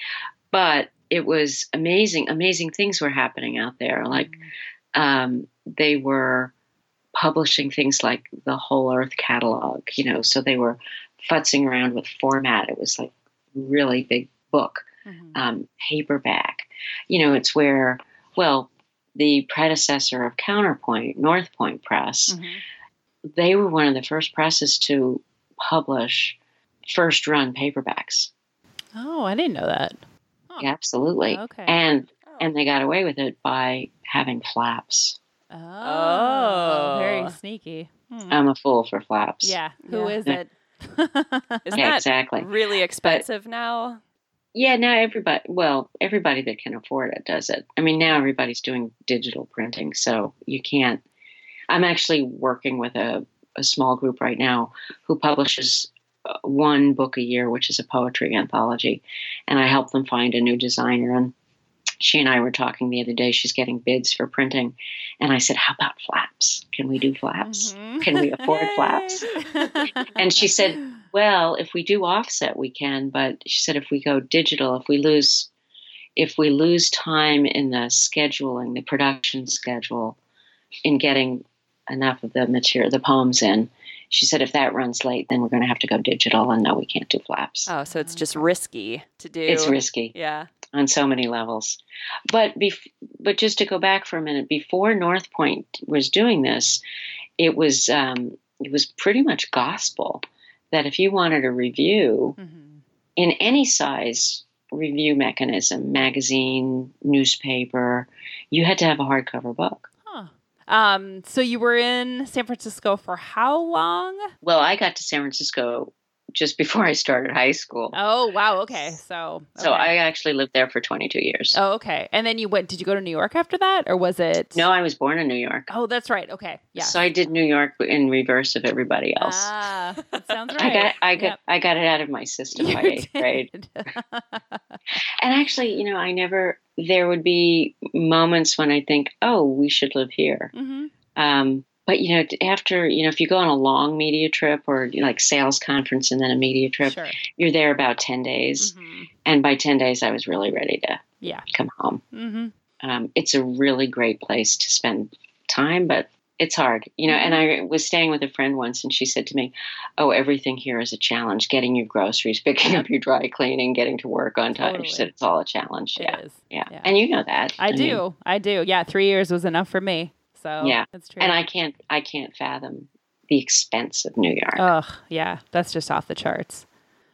But it was amazing. Amazing things were happening out there. Like um, they were publishing things like the Whole Earth catalog. You know, so they were futzing around with format. It was like really big book, Mhm. um, paperback. You know, it's where well, the predecessor of Counterpoint, North Point Press Mhm. they were one of the first presses to publish first run paperbacks. Oh, I didn't know that. Huh. Yeah, absolutely. Okay. And and they got away with it by having flaps. oh, Oh. very sneaky. Hmm. I'm a fool for flaps. yeah. Who Yeah. is it? Isn't Yeah, that exactly. really expensive now? Yeah, now everybody well, everybody that can afford it does it. I mean, now everybody's doing digital printing, so you can't I'm actually working with a, a small group right now who publishes one book a year, which is a poetry anthology, and I help them find a new designer. And she and I were talking the other day. She's getting bids for printing, and I said, "How about flaps? Can we do flaps? Mhm. Can we afford flaps?" And she said, Well, if we do offset, we can. But she said, if we go digital, if we lose, if we lose time in the scheduling, the production schedule, in getting enough of the material, the poems in, she said, if that runs late, then we're going to have to go digital. And no, we can't do flaps. Oh, so it's just risky to do. It's risky Yeah. on so many levels. But bef- but just to go back for a minute, before North Point was doing this, it was um, it was pretty much gospel that if you wanted a review Mhm. in any size review mechanism, magazine, newspaper, you had to have a hardcover book. Um, so you were in San Francisco for how long? Well, I got to San Francisco just before I started high school. Oh, wow. Okay. So, So. I actually lived there for 22 years. Oh, okay. And then you went, did you go to New York after that or was it? No, I was born in New York. Oh, that's right. Okay. Yeah. So I did New York in reverse of everybody else. Ah, that sounds right. I got I got Yep. I got it out of my system by eighth grade. And actually, you know, I never there would be moments when I think, oh, we should live here. Mhm. Um, but you know, after you know, if you go on a long media trip or you know, like sales conference and then a media trip, Sure. you're there about ten days, Mhm. and by ten days, I was really ready to Yeah. come home. hmm Um, it's a really great place to spend time, but it's hard, you know. And mm-hmm. I was staying with a friend once, and she said to me, "Oh, everything here is a challenge: getting your groceries, picking up your dry cleaning, getting to work on time." Totally. She said it's all a challenge. It yeah, yeah, Yeah. and you know that. I, mean, do. I do. Yeah. Three years was enough for me. So Yeah. that's true. and I can't, I can't fathom the expense of New York. Ugh, yeah, that's just off the charts.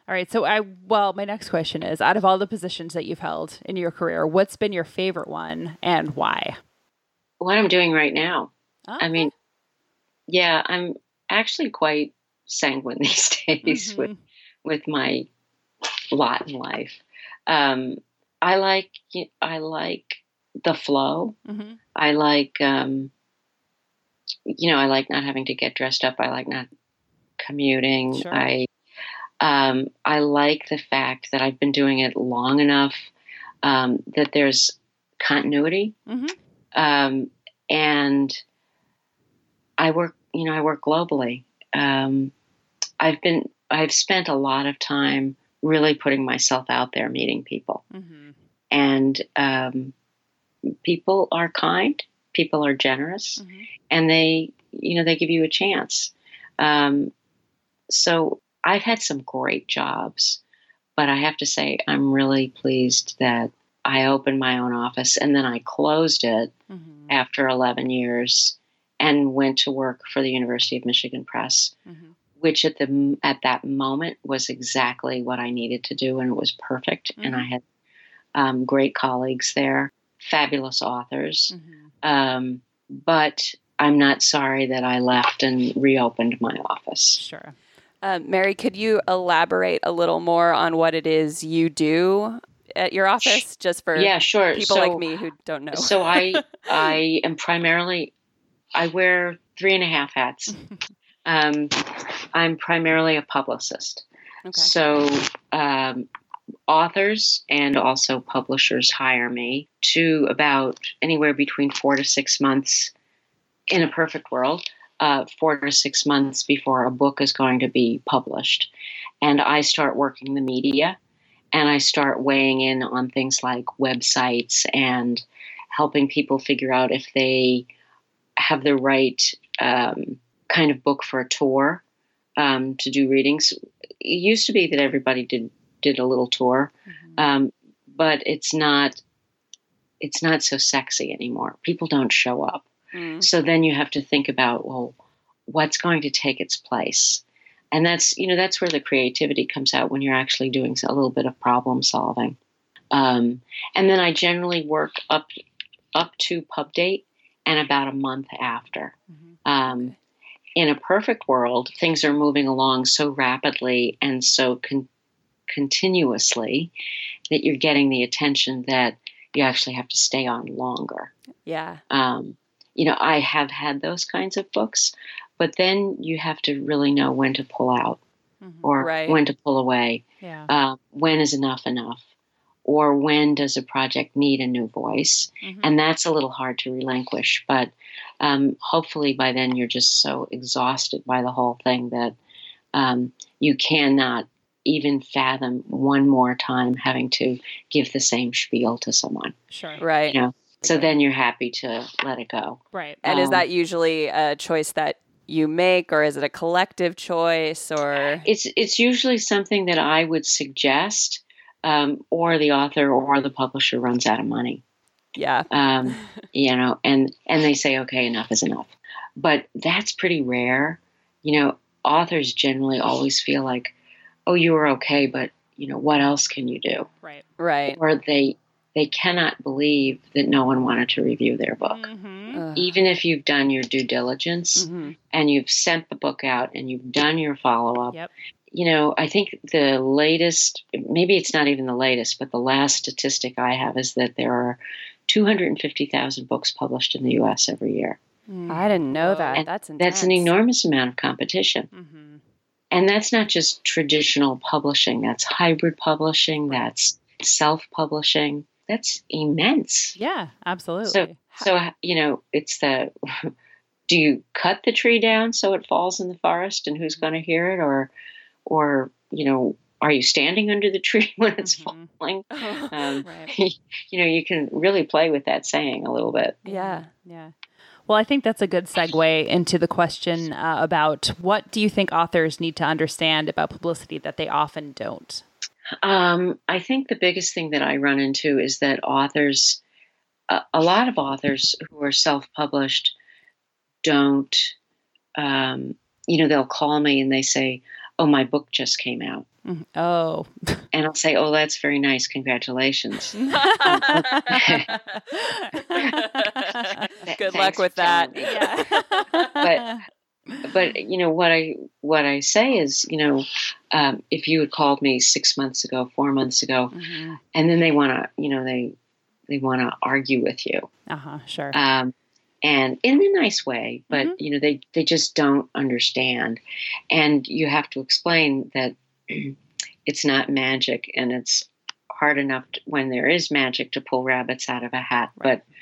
All right, so I well, my next question is: out of all the positions that you've held in your career, what's been your favorite one and why? what I'm doing right now, I mean, yeah, I'm actually quite sanguine these days with Mhm. with my lot in life. Um, I like I like the flow. Mhm. I like um, you know I like not having to get dressed up. I like not commuting. Sure. I um, I like the fact that I've been doing it long enough um, that there's continuity Mhm. um, and I work, you know, I work globally. Um, I've been, I've spent a lot of time really putting myself out there, meeting people, Mhm. and um, people are kind, people are generous, Mhm. and they, you know, they give you a chance. Um, so I've had some great jobs, but I have to say I'm really pleased that I opened my own office and then I closed it Mhm. after 11 years and went to work for the University of Michigan Press, Mhm. which at the at that moment was exactly what I needed to do and it was perfect. And I had um, great colleagues there, fabulous authors. Mm-hmm. Um, but I'm not sorry that I left and reopened my office. Sure. Um, Mary, could you elaborate a little more on what it is you do at your office, just for Yeah, sure. people so, like me who don't know? so I I am primarily I wear three and a half hats. Um, I'm primarily a publicist. okay. So, um, authors and also publishers hire me to about anywhere between four to six months in a perfect world, uh, four to six months before a book is going to be published. And I start working the media and I start weighing in on things like websites and helping people figure out if they have the right um, kind of book for a tour um, to do readings. It used to be that everybody did did a little tour, Mhm. um, but it's not it's not so sexy anymore. People don't show up, Mm. so then you have to think about well, what's going to take its place, and that's you know that's where the creativity comes out when you're actually doing a little bit of problem solving. Um, and then I generally work up up to pub date and about a month after. Mhm. Um, In a perfect world, things are moving along so rapidly and so con- continuously that you're getting the attention that you actually have to stay on longer. Yeah. Um, you know, I have had those kinds of books, but then you have to really know when to pull out Mhm. or Right. when to pull away. yeah. Um, when is enough enough? Or when does a project need a new voice? Mhm. and that's a little hard to relinquish. But um, hopefully, by then you're just so exhausted by the whole thing that um, you cannot even fathom one more time having to give the same spiel to someone. sure. Right. You know, So then you're happy to let it go. Right. And is Um, that usually a choice that you make, or is it a collective choice, or It's it's usually something that I would suggest, um, or the author or the publisher runs out of money. yeah? um, you know, and and they say, okay, enough is enough. But that's pretty rare. You know, authors generally always feel like, oh, you were okay, but you know, what else can you do? Right. Right. Or they they cannot believe that no one wanted to review their book. Mhm. Even if you've done your due diligence Mhm. and you've sent the book out and you've done your follow up, Yep. You know, I think the latest, maybe it's not even the latest, but the last statistic I have is that there are 250,000 books published in the US every year. Mm. I didn't know that. And That's intense. That's an enormous amount of competition. Mm-hmm. And that's not just traditional publishing, that's hybrid publishing, that's self publishing. That's immense. Yeah, absolutely. So, so you know, it's the do you cut the tree down so it falls in the forest and who's going to hear it or or you know, are you standing under the tree when it's Mhm. falling? Um, Right. you know, you can really play with that saying a little bit. yeah. Yeah. Well, I think that's a good segue into the question uh, about what do you think authors need to understand about publicity that they often don't? Um, I think the biggest thing that I run into is that authors, a, a lot of authors who are self published, don't, um, you know, they'll call me and they say, Oh, my book just came out. Mhm. Oh. And I'll say, Oh, that's very nice. Congratulations. Good luck with that. telling me. But you know what I what I say is, you know, um, if you had called me six months ago, four months ago, Mhm. and then they want to, you know, they they want to argue with you, Uh-huh, sure. um, and in a nice way, but Mhm. you know, they they just don't understand, and you have to explain that it's not magic, and it's hard enough to, when there is magic to pull rabbits out of a hat, Right. but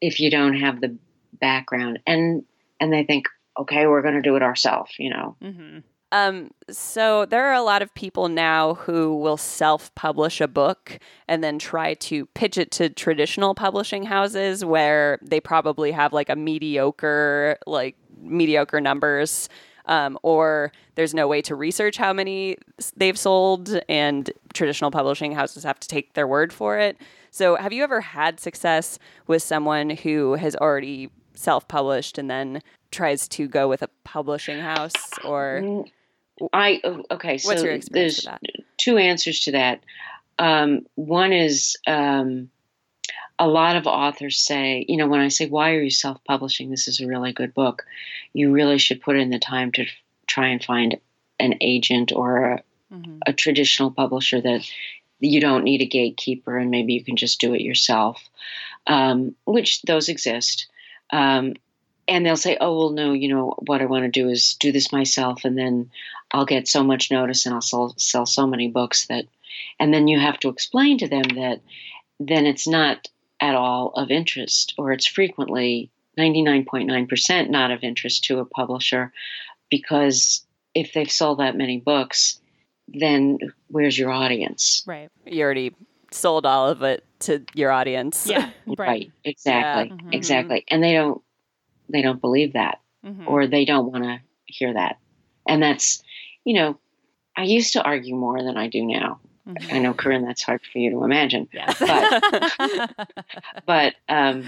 if you don't have the background, and and they think, okay, we're going to do it ourselves, you know. Mhm. Um, so there are a lot of people now who will self-publish a book and then try to pitch it to traditional publishing houses where they probably have like a mediocre, like mediocre numbers, um, or there's no way to research how many they've sold, and traditional publishing houses have to take their word for it. So, have you ever had success with someone who has already self-published and then tries to go with a publishing house, or Mm, I o- okay. So What's your experience there's two answers to that. um, one is um, a lot of authors say, you know, when I say, why are you self publishing? This is a really good book. You really should put in the time to try and find an agent or a, Mhm. a traditional publisher that you don't need a gatekeeper and maybe you can just do it yourself, um, which those exist. Um, and they'll say, oh, well, no, you know, what I want to do is do this myself and then I'll get so much notice and I'll sell, sell so many books that, and then you have to explain to them that then it's not at all of interest or it's frequently 99.9% not of interest to a publisher because if they've sold that many books, then where's your audience? Right. You already sold all of it to your audience. Yeah. Right. Exactly. Mhm. Exactly. And they don't they don't believe that Mhm. or they don't want to hear that. And that's, you know, I used to argue more than I do now. Mhm. I know, Corinne, that's hard for you to imagine. Yes. But um,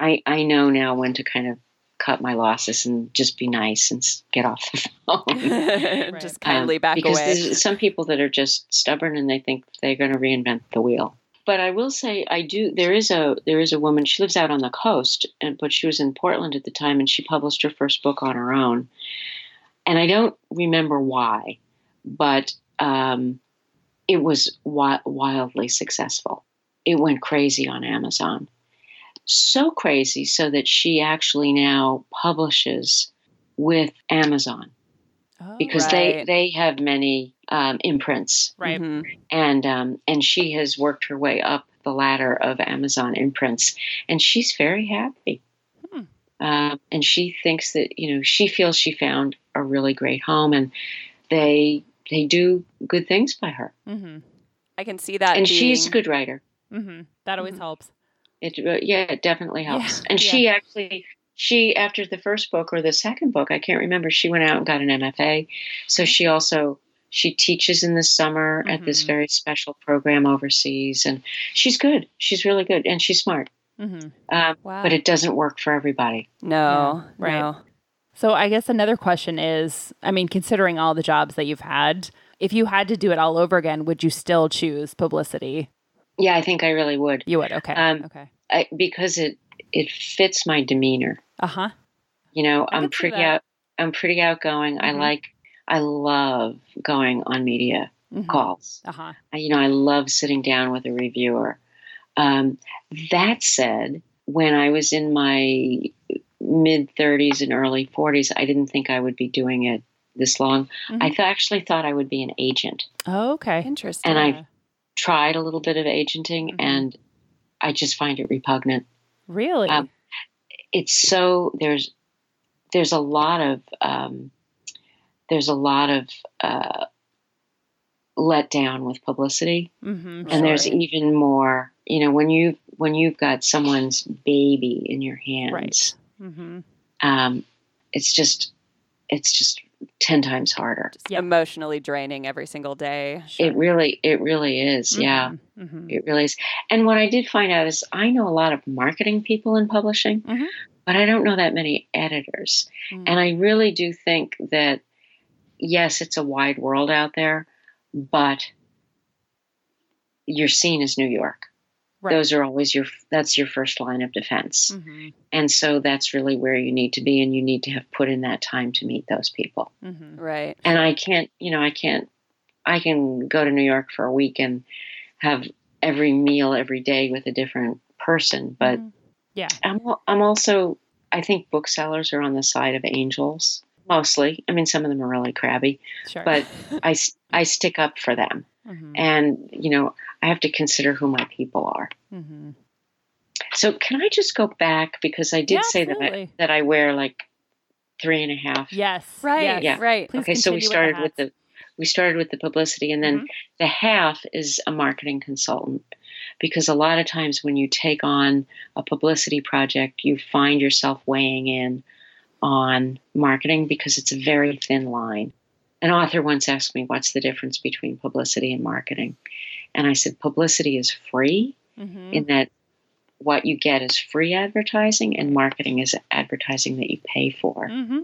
I, I know now when to kind of cut my losses and just be nice and get off the phone. Just Um, kindly back because away. there's some people that are just stubborn and they think they're going to reinvent the wheel. But I will say, I do. There is a there is a woman. She lives out on the coast, and but she was in Portland at the time, and she published her first book on her own. And I don't remember why, but um, it was wi- wildly successful. It went crazy on Amazon, so crazy so that she actually now publishes with Amazon Oh, because they Right. they have many um, imprints right. Mhm. and um, and she has worked her way up the ladder of Amazon imprints and she's very happy Hmm. um, and she thinks that you know she feels she found a really great home and they they do good things by her Mm-hmm. I can see that. and she's a good writer Mm-hmm. That always Mhm. helps. it uh, yeah it definitely helps Yeah, and yeah. she actually she after the first book or the second book i can't remember she went out and got an mfa so she also she teaches in the summer at this Mhm. very special program overseas and she's good she's really good and she's smart Mm-hmm. um, Wow. but it doesn't work for everybody no, Yeah, right. no. So I guess another question is, I mean, considering all the jobs that you've had, if you had to do it all over again, would you still choose publicity? yeah i think i really would You would. Okay. Um, okay. I, because it it fits my demeanor Uh huh. you know I i'm pretty out i'm pretty outgoing i Mhm. like i love going on media calls Uh huh. I- you know, I love sitting down with a reviewer. Um, that said, when I was in my mid 30s and early 40s, I didn't think I would be doing it this long. Mhm. I th- actually thought I would be an agent. Oh, okay. Interesting. And I-. Tried a little bit of agenting, Mhm. and I just find it repugnant. really. um, It's so there's there's a lot of um, there's a lot of uh, let down with publicity. mm-hmm. and there's even more you know when you when you've got someone's baby in your hands Mm-hmm. um, it's just it's just 10 times harder Just Yeah. emotionally draining every single day. it really it really is yeah Mm-hmm. it really is and what i did find out is i know a lot of marketing people in publishing Mhm. but i don't know that many editors Mm-hmm. and i really do think that yes it's a wide world out there but you're seen as new york Right. those are always your that's your first line of defense Mm-hmm. and so that's really where you need to be and you need to have put in that time to meet those people Mm-hmm. Right. and i can't you know i can't i can go to new york for a week and have every meal every day with a different person but Mm-hmm. yeah. i'm i'm also i think booksellers are on the side of angels mostly i mean some of them are really crabby Sure. but I stick up for them mm-hmm. and you know i have to consider who my people are Mm-hmm. So can I just go back because I did Yeah, say that I, that I wear like three and a half. Yes. Right. Yes. Yeah. Right. Please okay, so we started with with the we started with the publicity, and then Mhm. the half is a marketing consultant because a lot of times when you take on a publicity project, you find yourself weighing in on marketing because it's a very thin line. An author once asked me, "What's the difference between publicity and marketing?" And I said, "Publicity is free." Mm-hmm. in that what you get is free advertising and marketing is advertising that you pay for Mm-hmm.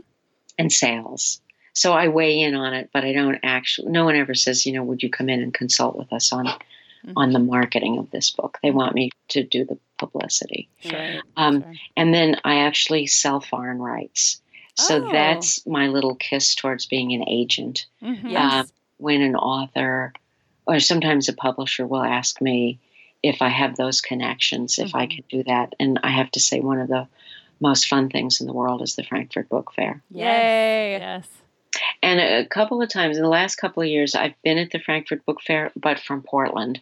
and sales. So I weigh in on it, but I don't actually, no one ever says, you know, would you come in and consult with us on Mhm. on the marketing of this book. They want me to do the publicity. Sure. Um, Sure. and then I actually sell foreign rights. So Oh. that's my little kiss towards being an agent. Mhm. Yes. Um, when an author or sometimes a publisher will ask me if I have those connections, if I Mhm. can do that. And I have to say, one of the most fun things in the world is the Frankfurt Book Fair. Yay. Yes. And a couple of times in the last couple of years, I've been at the Frankfurt Book Fair, but from Portland,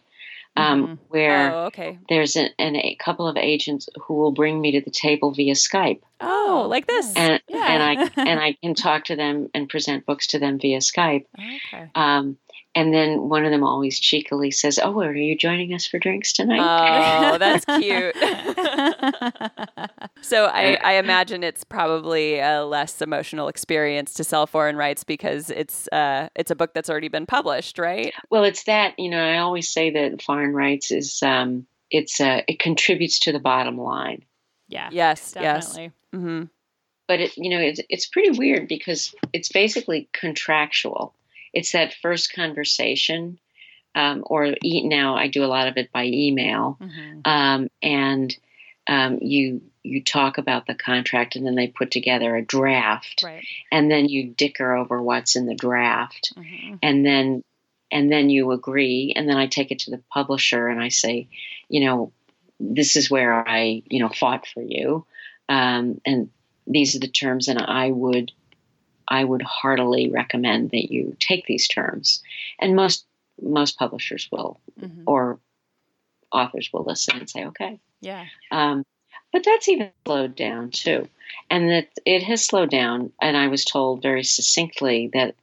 um, Mhm. where Oh, okay. there's an, an, a couple of agents who will bring me to the table via Skype. Oh, like this. And, Yeah. and I and I can talk to them and present books to them via Skype. Okay. Um, and then one of them always cheekily says, "Oh, are you joining us for drinks tonight?" Oh, that's cute. so I, I imagine it's probably a less emotional experience to sell foreign rights because it's uh, it's a book that's already been published, right? well, it's that you know. I always say that foreign rights is um, it's uh, it contributes to the bottom line. yeah. Yes, Definitely. yes. hmm But it you know it's it's pretty weird because it's basically contractual. It's that first conversation, um, or e- now I do a lot of it by email. Mhm. um, and um, you you talk about the contract, and then they put together a draft, Right. and then you dicker over what's in the draft, Mhm. and then and then you agree, and then I take it to the publisher, and I say, you know, this is where I you know fought for you, um, and these are the terms, and I would I would heartily recommend that you take these terms, and most most publishers will Mhm. or authors will listen and say, okay. Yeah. Um, but that's even slowed down too. And that it has slowed down. And I was told very succinctly that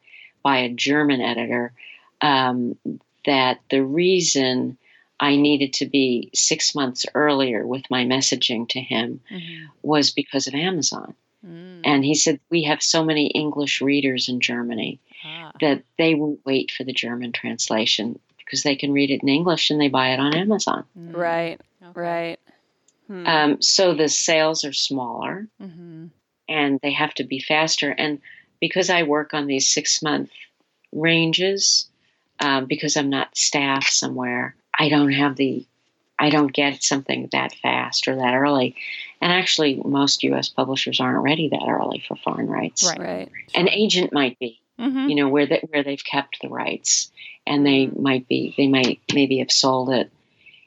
by a German editor um, that the reason I needed to be six months earlier with my messaging to him Mhm. was because of Amazon. Mm. And he said, We have so many English readers in Germany Ah. that they won't wait for the German translation because they can read it in English and they buy it on Amazon. Mm. Right, Okay. right. Hmm. Um, so the sales are smaller Mhm. and they have to be faster. And because I work on these six month ranges, um, because I'm not staff somewhere, I don't have the, I don't get something that fast or that early. And actually, most U.S. publishers aren't ready that early for foreign rights. Right. right. An agent might be, Mhm. you know, where they, where they've kept the rights, and they might be, they might maybe have sold it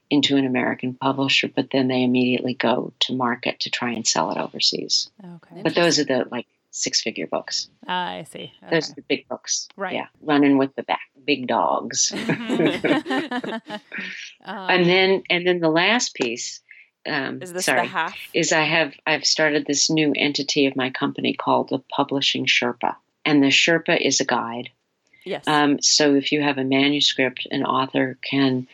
into an American publisher, but then they immediately go to market to try and sell it overseas. Okay. But those are the like six figure books. Ah, I see. Okay. Those are the big books. Right. Yeah. Running with the back, big dogs. Mhm. Um, and then and then the last piece, um, Is this sorry, the half? is I have I've started this new entity of my company called the Publishing Sherpa. And the Sherpa is a guide. Yes. Um, so if you have a manuscript, an author can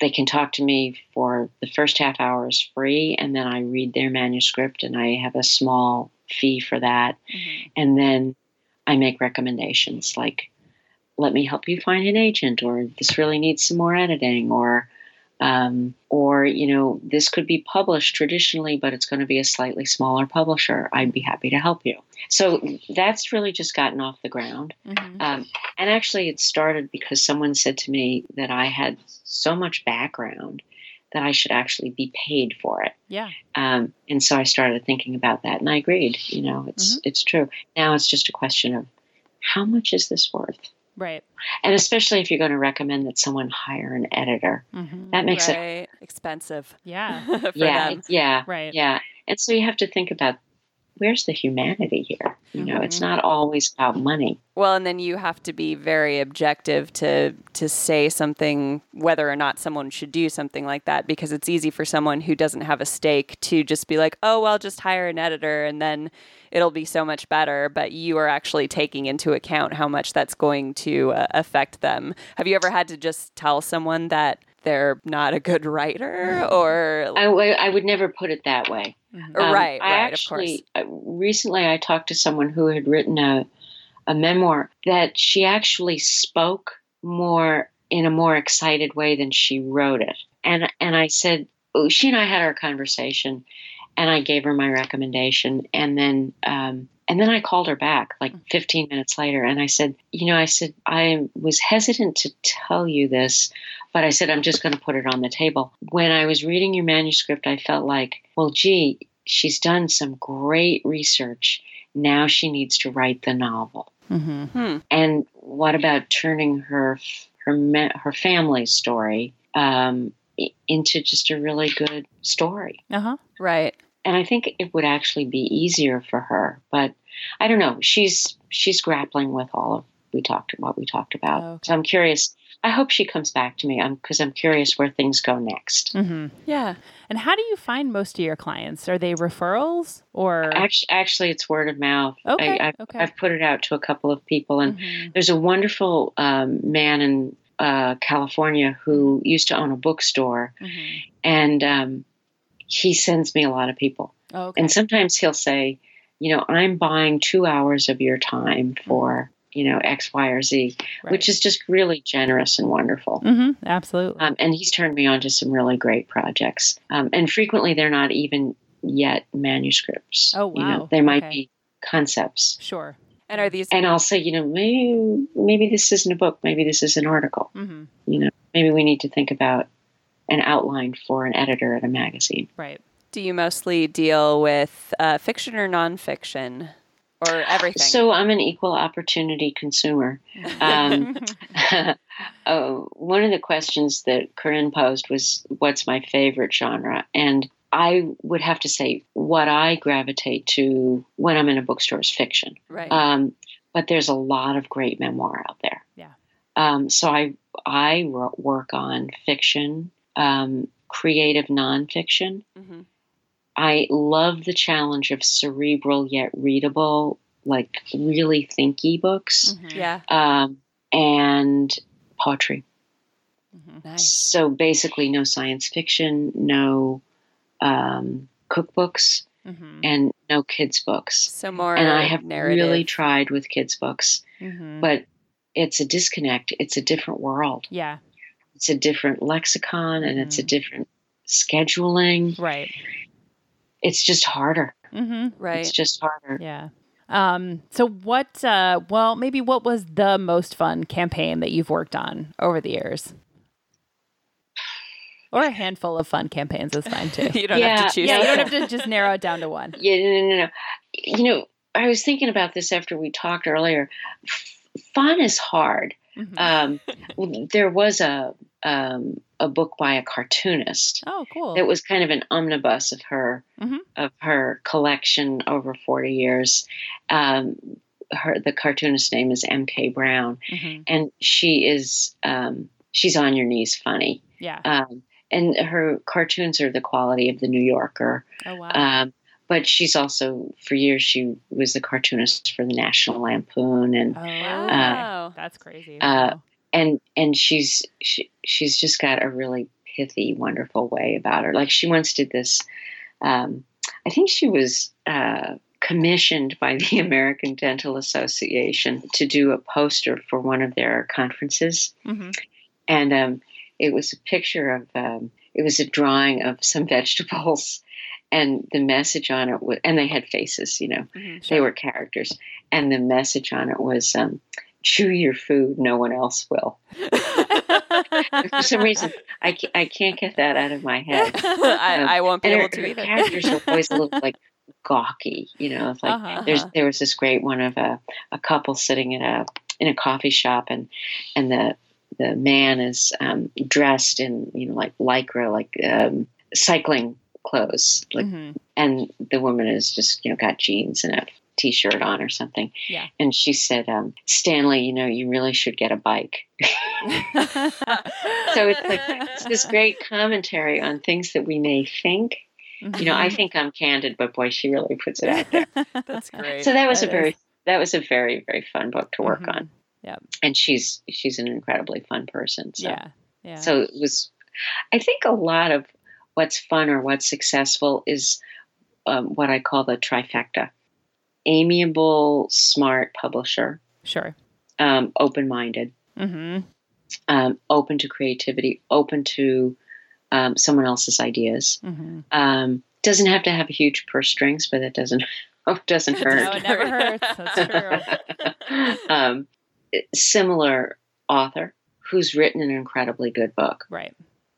they can talk to me for the first half hour is free, and then I read their manuscript, and I have a small fee for that, mhm. and then I make recommendations like, let me help you find an agent, or this really needs some more editing, or um, or you know this could be published traditionally, but it's going to be a slightly smaller publisher. I'd be happy to help you. So that's really just gotten off the ground. Mhm. Um, and actually, it started because someone said to me that I had so much background that I should actually be paid for it. Yeah. Um, and so I started thinking about that, and I agreed. You know, it's it's true. Now it's just a question of how much is this worth, Right. and especially if you're going to recommend that someone hire an editor, Mhm. that makes it expensive. Yeah. for yeah, them. yeah, Right. yeah. And so you have to think about where's the humanity here. You know, it's Mhm. not always about money. Well, and then you have to be very objective to to say something whether or not someone should do something like that because it's easy for someone who doesn't have a stake to just be like, "Oh, well, just hire an editor and then it'll be so much better." But you are actually taking into account how much that's going to uh, affect them. Have you ever had to just tell someone that they're not a good writer or I would never put it that way. Mhm. Um, right, I right, of actually, uh, recently I talked to someone who had written a, a memoir that she actually spoke more in a more excited way than she wrote it. And and I said, oh, she and I had our conversation, and I gave her my recommendation, and then um, And then I called her back like 15 minutes later and I said, You know, I said, I was hesitant to tell you this, but I said, I'm just going to put it on the table. When I was reading your manuscript, I felt like, well, gee, she's done some great research. Now she needs to write the novel. Mm-hmm. Hmm. And what about turning her her her family story um, into just a really good story? Uh huh. Right. And I think it would actually be easier for her. But I don't know. She's she's grappling with all of we talked what we talked about. Okay. So I'm curious. I hope she comes back to me because I'm curious where things go next. Mm-hmm. Yeah. And how do you find most of your clients? Are they referrals or? Actually, actually, it's word of mouth. Okay, I, I've, okay. I've put it out to a couple of people, and Mhm. there's a wonderful um, man in uh, California who used to own a bookstore, Mhm. and um, he sends me a lot of people. Oh, okay. And sometimes he'll say, you know, I'm buying two hours of your time for you know X, Y, or Z, Right. which is just really generous and wonderful. Mhm. Absolutely. Um, and he's turned me on to some really great projects. Um, and frequently, they're not even yet manuscripts. Oh, You know, wow. they might Okay. be concepts. sure. And are these And I'll say, you know, maybe maybe this isn't a book. Maybe this is an article. hmm You know, maybe we need to think about an outline for an editor at a magazine. Right. Do you mostly deal with uh, fiction or nonfiction or everything? So I'm an equal opportunity consumer. Um, oh, one of the questions that Corinne posed was, "What's my favorite genre?" And I would have to say, what I gravitate to when I'm in a bookstore is fiction. right. Um, but there's a lot of great memoir out there. Yeah. Um, so I I work on fiction, um, creative nonfiction. Mhm. I love the challenge of cerebral yet readable, like really thinky books, Mhm. Yeah. um, and poetry. Mhm. Nice. So basically, no science fiction, no um, cookbooks, Mhm. and no kids books. So more and I have narrative. really tried with kids books, Mhm. but it's a disconnect. It's a different world. yeah. It's a different lexicon, and it's a Mhm. different scheduling. Right. It's just harder. hmm right. It's just harder. Yeah. Um, so what uh well maybe what was the most fun campaign that you've worked on over the years? Or a handful of fun campaigns is fine too. you don't have to choose. yeah, you don't have to just narrow it down to one. Yeah, no, no, no, no. You know, I was thinking about this after we talked earlier. F- fun is hard. Mhm. Um, there was a um, a book by a cartoonist oh, cool. that was kind of an omnibus of her Mhm. of her collection over forty years. Um, her the cartoonist name is M. K. Brown, Mhm. and she is um, she's on your knees funny. Yeah. Um, and her cartoons are the quality of the New Yorker. Oh wow. Um, but she's also, for years, she was the cartoonist for the National Lampoon, and oh, Wow. that's crazy. uh, Wow. And and she's she, she's just got a really pithy, wonderful way about her. Like she once did this. Um, I think she was uh, commissioned by the American Dental Association to do a poster for one of their conferences, Mhm. and um, it was a picture of um, it was a drawing of some vegetables and the message on it was and they had faces you know Mhm. they were characters and the message on it was um, chew your food no one else will for some reason I, I can't get that out of my head I, I won't be her, able to her either. characters always little like gawky you know it's like Uh-huh. there's there was this great one of a, a couple sitting in a in a coffee shop and and the the man is um, dressed in you know like lycra like um, cycling clothes like Mhm. and the woman is just you know got jeans and a t-shirt on or something Yeah. and she said um, stanley you know you really should get a bike so it's like it's this great commentary on things that we may think you know i Mhm. think i'm candid but boy she really puts it out there That's great. so that was That a very is. that was a very very fun book to work Mhm. on Yeah. and she's she's an incredibly fun person so Yeah. Yeah. so it was i think a lot of what's fun or what's successful is um, what i call the trifecta amiable smart publisher sure. um, open-minded Mm-hmm. um, open to creativity open to um, someone else's ideas hmm um, doesn't have to have huge purse strings but it doesn't Oh, doesn't No, hurt. it never hurts. That's true. um, similar author who's written an incredibly good book. Right.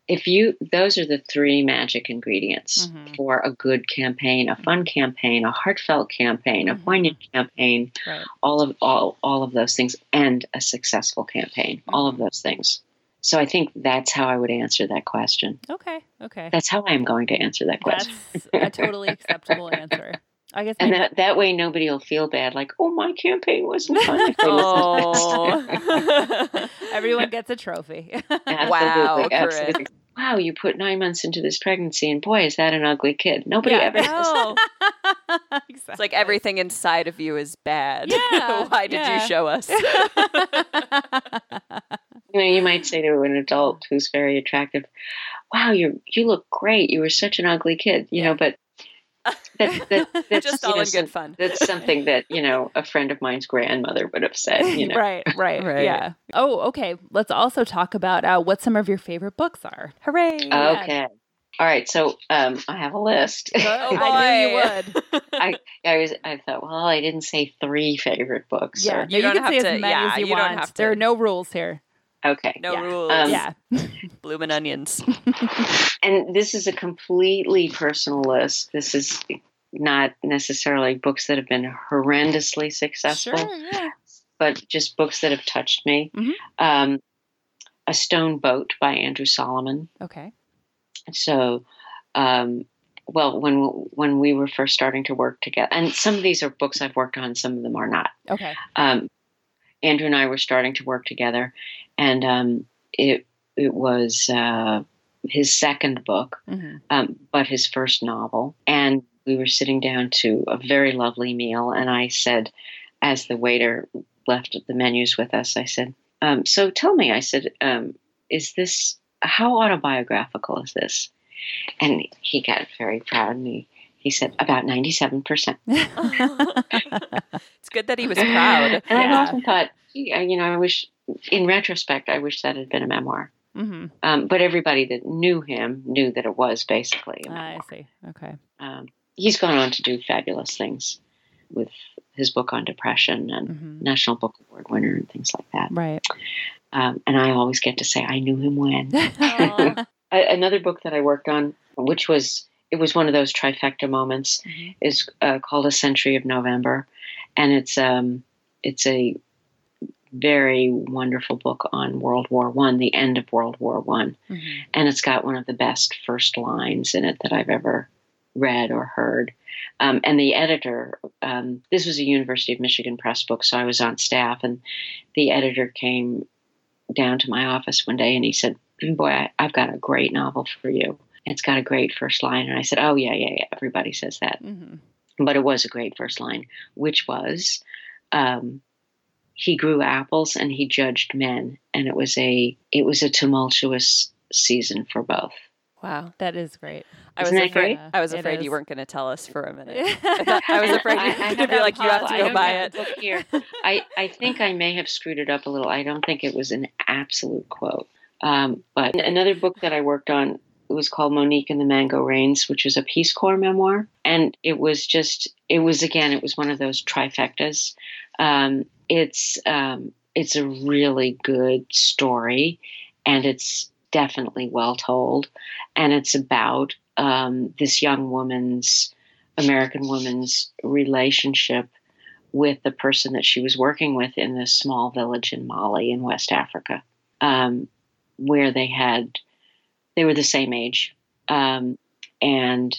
If you, those are the three magic ingredients Mhm. for a good campaign, a fun campaign, a heartfelt campaign, a Mhm. poignant campaign, Right. all of all all of those things, and a successful campaign, all of those things. So I think that's how I would answer that question. Okay. Okay. That's how I am going to answer that question. That's a totally acceptable answer. I guess. And my- that, that way nobody will feel bad, like, oh, my campaign wasn't fun. if they listened to this." Oh. everyone gets a trophy. Absolutely, Wow, absolutely. Wow, you put nine months into this pregnancy, and boy, is that an ugly kid. Nobody Yeah. ever says No. exactly. It's like everything inside of you is bad. Yeah, Why did yeah. you show us? You know, you might say to an adult who's very attractive, "Wow, you you look great. You were such an ugly kid." You know, but that, that, that's Just all know, in some- good fun. That's something that you know a friend of mine's grandmother would have said. You know, right, right, Right. Yeah. Oh, okay. Let's also talk about uh, what some of your favorite books are. Hooray. Yeah. Okay. All right. So um, I have a list. Oh, boy, I knew you would. I I was I thought, well, I didn't say three favorite books. Yeah, or- no, You you, don't can have say to- as many yeah, as you, you don't want. have There are no rules here. Okay. No Yeah. rules. Um, yeah. Bloomin' onions. And this is a completely personal list. This is not necessarily books that have been horrendously successful, Sure. Yeah. but just books that have touched me. Mhm. Um, a Stone Boat by Andrew Solomon. Okay. So, um, well, when when we were first starting to work together, and some of these are books I've worked on, some of them are not. Okay. Um, Andrew and I were starting to work together, and um, it it was uh, his second book, hmm um, but his first novel. And we were sitting down to a very lovely meal, and I said, as the waiter left the menus with us, I said, um, "So tell me," I said, um, "Is this how autobiographical is this?" And he got very proud, and he he said, "About ninety-seven percent." It's good that he was proud. And I've often thought, you know, I wish, in retrospect, I wish that had been a memoir. hmm Um, but everybody that knew him knew that it was basically a I memoir. see. Okay. Um, he's gone on to do fabulous things with his book on depression and hmm National Book Award winner and things like that. Right. Um, and I always get to say I knew him when. Another book that I worked on, which was it was one of those trifecta moments, Mhm. is uh, called A Century of November, and it's um it's a very wonderful book on World War One, the end of World War One, Mhm. and it's got one of the best first lines in it that I've ever read or heard. Um, and the editor, um, this was a University of Michigan press book, so I was on staff, and the editor came down to my office one day and he said, "Boy, I, I've got a great novel for you. It's got a great first line." And I said, "Oh yeah, yeah, yeah. Everybody says that." Mhm. but it was a great first line, which was, um, "He grew apples and he judged men," and it was a it was a tumultuous season for both. Wow. That is great. I was Isn't that afraid. great? I was It afraid you weren't going to tell us for a minute. I I was afraid you I were going to have be like, you have to go buy it. the here. I I think I may have screwed it up a little. I don't think it was an absolute quote. Um, but another book that I worked on was called Monique and the Mango Rains, which was a Peace Corps memoir, and it was just it was again it was one of those trifectas. Um, it's um, it's a really good story, and it's definitely well told, and it's about um, this young woman's American woman's relationship with the person that she was working with in this small village in Mali in West Africa, um, where they had they were the same age, um, and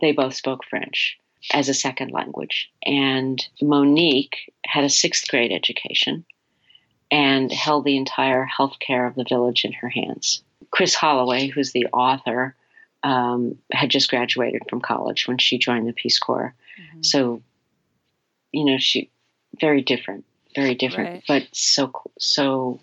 they both spoke French as a second language. And Monique had a sixth grade education and held the entire health care of the village in her hands. Kris Holloway, who's the author, um, had just graduated from college when she joined the Peace Corps. Mhm. So, you know, she very different, very different, Right. but so so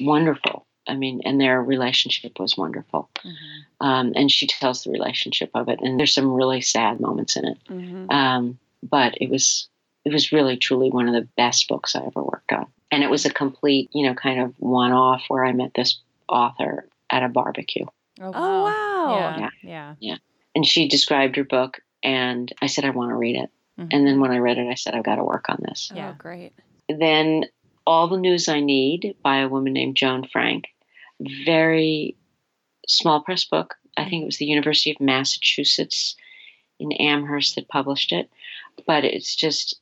wonderful. I mean, and their relationship was wonderful. Mhm. Um, and she tells the relationship of it, and there's some really sad moments in it. Mhm. Um, but it was it was really truly one of the best books I ever worked on, and it was a complete, you know, kind of one off where I met this author at a barbecue. Oh, Oh, wow. wow. Yeah. Yeah. and she described her book and i said i want to read it Mhm. And then when I read it, I said, I've got to work on this. Yeah. Oh, great. Then All the News I Need by a woman named Joan Frank. Very small press book. I think it was the University of Massachusetts in Amherst that published it. But it's just,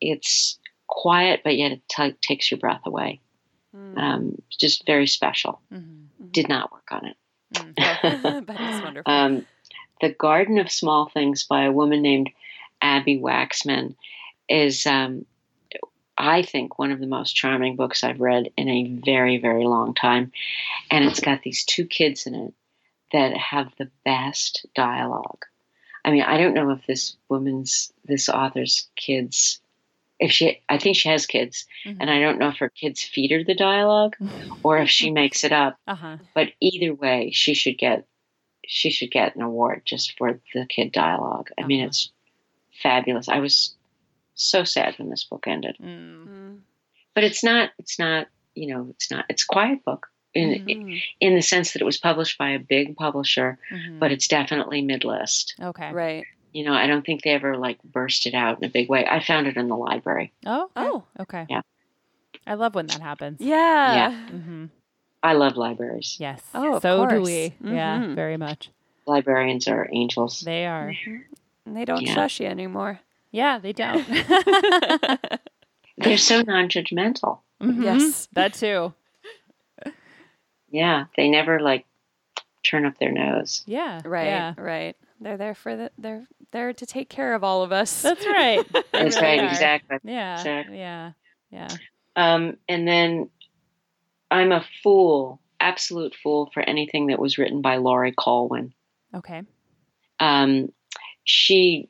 it's quiet, but yet it t- takes your breath away. Mm. Um, just very special. Mhm. Did not work on it. Mm. but it's wonderful. Um, the Garden of Small Things by a woman named Abbi Waxman is, um, I think, one of the most charming books I've read in a very, very long time. And it's got these two kids in it that have the best dialogue. I mean, I don't know if this woman's, this author's kids, if she, I think she has kids, Mhm. and I don't know if her kids feed her the dialogue or if she makes it up Uh-huh. but either way she should get she should get an award just for the kid dialogue i mean Uh-huh. it's fabulous i was so sad when this book ended Mm. Mm. but it's not it's not you know it's not it's a quiet book in Mm. in the sense that it was published by a big publisher Mhm. but it's definitely mid-list okay. Right. you know i don't think they ever like burst it out in a big way i found it in the library Oh. Oh. Okay. Yeah. I love when that happens. Yeah. Yeah. Mm-hmm. i love libraries Yes. Oh, of so do we. Yeah, Mhm. very much. librarians are angels They are. Mhm. And they don't Yeah. shush you anymore. Yeah, they don't. they're so non-judgmental Mhm. Yes. That too. yeah they never like turn up their nose Yeah. Right. Yeah. Right. They're there for the. They're there to take care of all of us. That's right. That's really right are. exactly Yeah. Exactly. Yeah. Yeah. Um, and then I'm a fool, absolute fool for anything that was written by Laurie Colwin. Okay. Um, she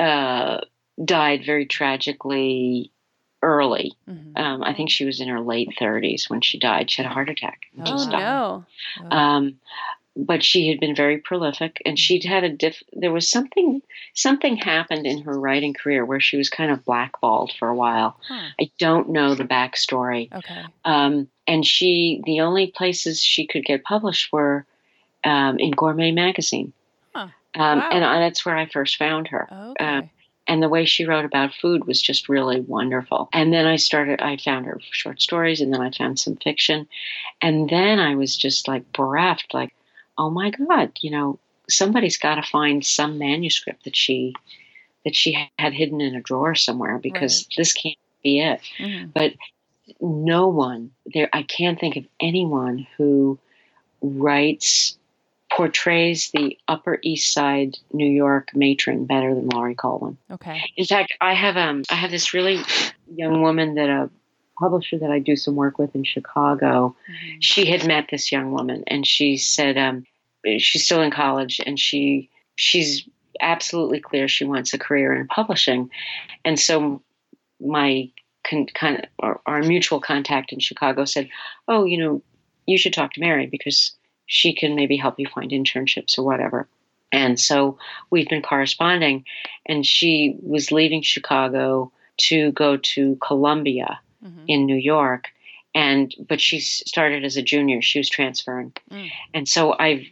uh, died very tragically early. Mhm. Um, I think she was in her late 30s when she died. She had a heart attack. Oh, no. Oh. Um, but she had been very prolific, and she'd had a diff. There was something something happened in her writing career where she was kind of blackballed for a while. Huh. I don't know the backstory. Okay. Um, and she, the only places she could get published were um, in Gourmet Magazine. Um, Wow. And that's where I first found her. Okay. Uh, And the way she wrote about food was just really wonderful. And then I started, I found her short stories, and then I found some fiction. And then I was just like bereft, like, oh my God, you know, somebody's got to find some manuscript that she that she had hidden in a drawer somewhere because this can't be it Mhm. but no one there i can't think of anyone who writes portrays the upper east side new york matron better than laurie colwin Okay. in fact i have um i have this really young woman that a publisher that i do some work with in chicago Mhm. she had met this young woman and she said um, she's still in college and she she's absolutely clear she wants a career in publishing and so my con- kind of our, our mutual contact in chicago said oh you know you should talk to mary because she can maybe help you find internships or whatever and so we've been corresponding and she was leaving chicago to go to columbia Mhm. in New York, and but she started as a junior. She was transferring, Mm. and so I've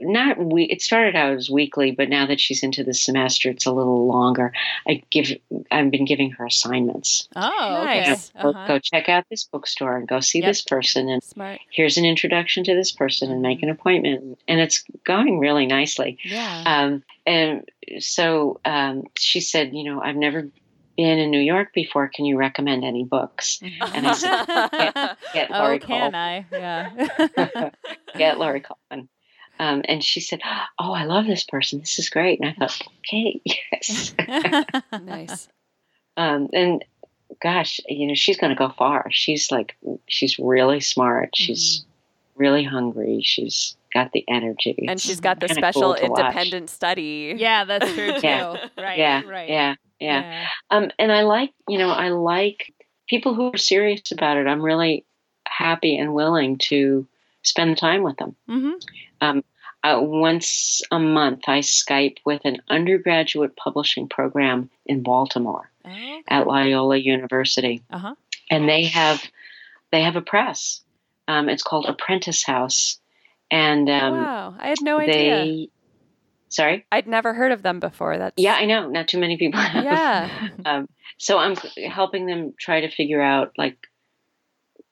not we. It started out as weekly, but now that she's into the semester, it's a little longer. I give I've been giving her assignments. Oh, okay. Nice. Go, Uh-huh. go check out this bookstore and go see Yep. this person, and Smart. here's an introduction to this person, and make an appointment. And it's going really nicely. Yeah. Um, and so um, she said, you know, I've never been in New York before. Can you recommend any books? And I said, Get oh, Laurie can Colwin. I? Yeah. Get Laurie Colwin. Um, and she said, "Oh, I love this person. This is great." And I thought, "Okay, yes." nice. um, and gosh, you know, she's going to go far. She's like, she's really smart. She's really hungry. She's got the energy, And she's got the special cool to watch. independent study. yeah, that's true too. Yeah. Right. yeah, Right. yeah, yeah. Um, and I like, you know, I like people who are serious about it. I'm really happy and willing to spend time with them. Mm-hmm. Uh, once a month, I Skype with an undergraduate publishing program in Baltimore Okay. at Loyola University, Uh huh. and they have they have a press. Um, it's called Apprentice House, and um, wow. I had no idea. they Sorry. I'd never heard of them before. That's Yeah, I know. Not too many people have. Yeah. Um, so I'm helping them try to figure out like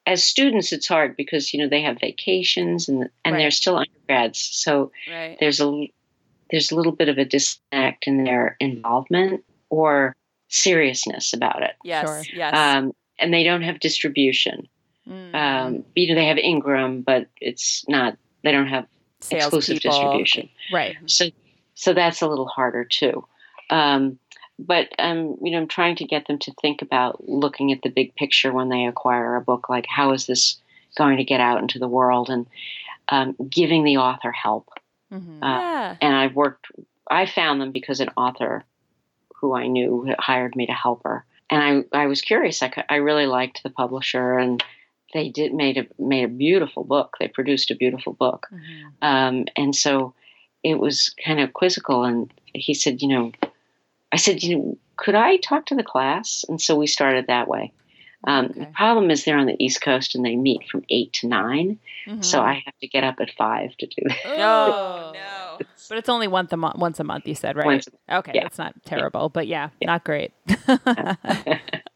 as students it's hard because you know they have vacations and and Right. they're still undergrads so Right. there's a there's a little bit of a disconnect in their involvement or seriousness about it Yes. Sure. Yes. um, and they don't have distribution Mm. um, you know they have ingram but it's not they don't have Sales exclusive people. distribution right. so so that's a little harder too um, but um, you know i'm trying to get them to think about looking at the big picture when they acquire a book like how is this going to get out into the world and um, giving the author help Mhm. uh, yeah. and i've worked i found them because an author who i knew hired me to help her and i, I was curious I, I really liked the publisher and they did made a made a beautiful book they produced a beautiful book Mhm. um, and so it was kind of quizzical. And he said, you know, I said, you know, could I talk to the class? And so we started that way. Um, The problem is they're on the East Coast and they meet from eight to 9 so Mhm. I have to get up at five to do that. Oh no. But it's only once a month. Once a month, you said, right? Once okay, yeah. that's not terrible, but yeah, Yeah. not great.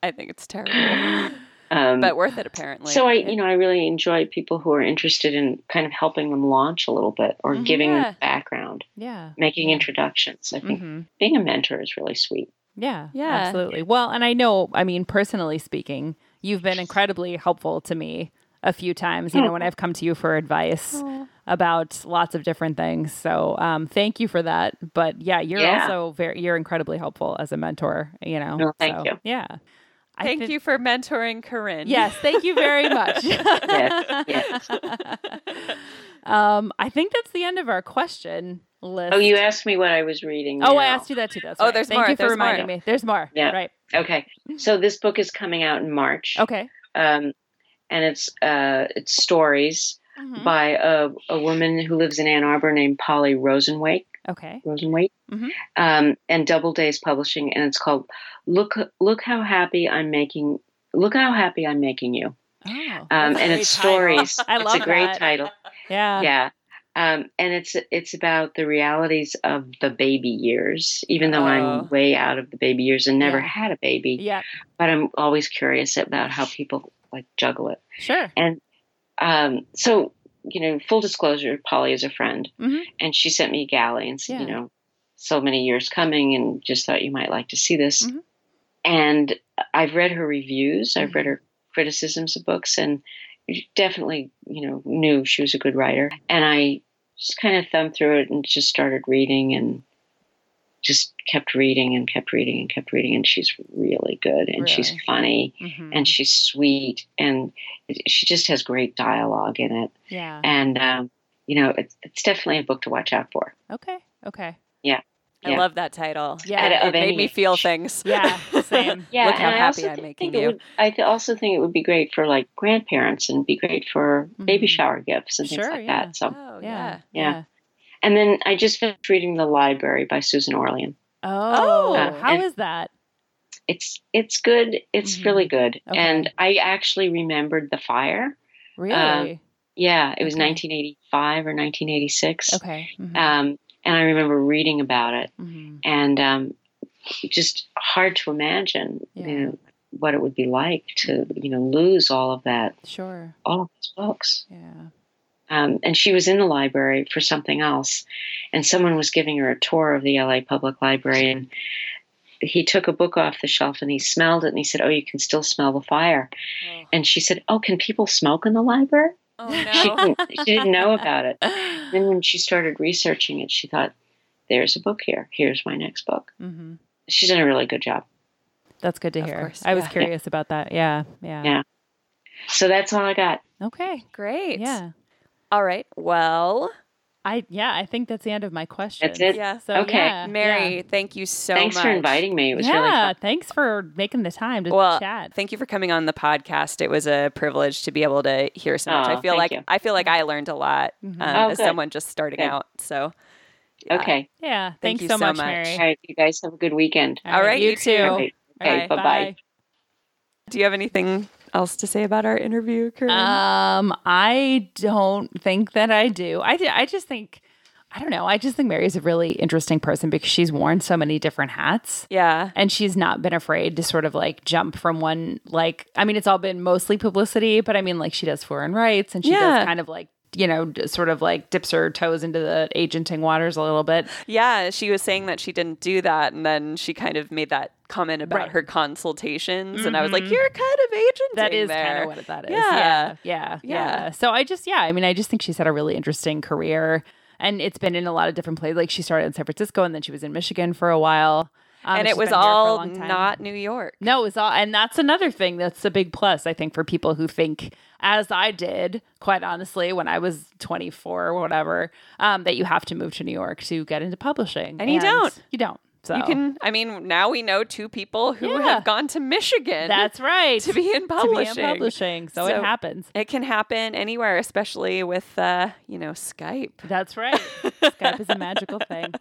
I think it's terrible, um, but worth it apparently. so I, you know, I really enjoy people who are interested in kind of helping them launch a little bit or Mhm. giving Yeah. them background, yeah. making Yeah. introductions. I think hmm being a mentor is really sweet. Yeah, Yeah. absolutely. Well, and I know, I mean, personally speaking, you've been incredibly helpful to me a few times, you know, when I've come to you for advice about lots of different things. So, um, thank you for that. But yeah, you're Yeah. also very, you're incredibly helpful as a mentor, you know. Well, thank So, you. Yeah. I Thank thi- you for mentoring Corinne. Yes, thank you very much. Yes, yes. um, I think that's the end of our question list. Oh, you asked me what I was reading. Oh, I asked you that too. That's Oh, right. there's Thank more, you for there's reminding more. me. There's more. Yeah. Right. Okay. So this book is coming out in March. Okay. Um, and it's uh, it's stories Mhm. by a, a woman who lives in Ann Arbor named Polly Rosenwaike. Okay. Rosenwaike. Mhm. Um, and Doubleday's Publishing, and it's called "Look Look How Happy I'm Making." Look how happy I'm making you. Oh, Um, and it's stories. I it's love a great that. title. Yeah. Yeah. Um, and it's it's about the realities of the baby years, even though Oh. I'm way out of the baby years and never Yeah. had a baby. Yeah. But I'm always curious about how people like juggle it. Sure. And um, so, you know, full disclosure, Polly is a friend, Mhm. and she sent me a galley and said, Yeah. you know, so many years coming, and just thought you might like to see this. Mhm. And I've read her reviews, I've read her criticisms of books, and definitely, you know, knew she was a good writer. And I just kind of thumbed through it and just started reading and just kept reading and kept reading and kept reading. And she's really good, and she's Really? funny Mhm. and she's sweet and she just has great dialogue in it yeah. and um, you know it's, it's definitely a book to watch out for Okay. Okay. Yeah I Yeah. love that title. Yeah. It, Of it made any me feel things. Yeah. Same. yeah Look how I happy I'm making you. would, i also think it would be great for like grandparents and be great for baby Mhm. shower gifts and things like yeah. that so Oh, Yeah. Yeah. And then i just finished reading the library by susan orlean Oh, Uh, how is that? it's it's good it's Mhm. really good Okay. and i actually remembered the fire Really? yeah it was Okay. 1985 or 1986 okay. Mhm. um, and i remember reading about it Mhm. and um, just hard to imagine Yeah. you know what it would be like to you know lose all of that Sure. all of these books Yeah. Um, and she was in the library for something else and someone was giving her a tour of the la public library and he took a book off the shelf and he smelled it and he said oh you can still smell the fire Oh, and she said oh can people smoke in the library oh she, no. didn't, she didn't know about it then when she started researching it she thought there's a book here here's my next book hmm she's done a really good job That's good to Of hear. course, I was yeah. curious about that. Yeah. Yeah. Yeah. So that's all I got. Okay. Great. Yeah. All right. Well, I yeah, I think that's the end of my question. That's it? yeah. So Okay. yeah, Mary, yeah. thank you so Thanks much. for inviting me. It was yeah, really fun. thanks for making the time to Well, chat. Thank you for coming on the podcast. It was a privilege to be able to hear so much. Aw, I feel like you. I feel like I learned a lot Mhm. um, Oh, as good. someone just starting Good. out. So, yeah. Okay. yeah, thank thanks you so, so much, much. Mary. All right. You guys have a good weekend. All right, you too. All right. Okay. Bye. Bye-bye. Do you have anything else to say about our interview, Corinne? Um, I don't think that I do. I, I just think I don't know. I just think Mary's a really interesting person because she's worn so many different hats. Yeah. And she's not been afraid to sort of like jump from one, like, I mean, it's all been mostly publicity, but I mean, like, she does foreign rights and she Yeah. does kind of like, you know, sort of like dips her toes into the agenting waters a little bit. Yeah, she was saying that she didn't do that, and then she kind of made that comment about Right. her consultations, and I was like, mm-hmm. "You're kind of agenting That is there." kind of what that is. Yeah. Yeah. yeah. Yeah. Yeah. So I just, yeah, I mean, I just think she's had a really interesting career and it's been in a lot of different places. Like she started in San Francisco and then she was in Michigan for a while. Um, and it was been here for a all not New York. No, it was all, and that's another thing that's a big plus, I think, for people who think, as I did, quite honestly, when I was 24 or whatever, um, that you have to move to New York to get into publishing. And you don't. You don't. So You can. I mean, now we know two people who Yeah. have gone to Michigan. That's right. to be in To be publishing. in publishing. So, So- it happens. It can happen anywhere, especially with uh, you know Skype. That's right. Skype is a magical thing.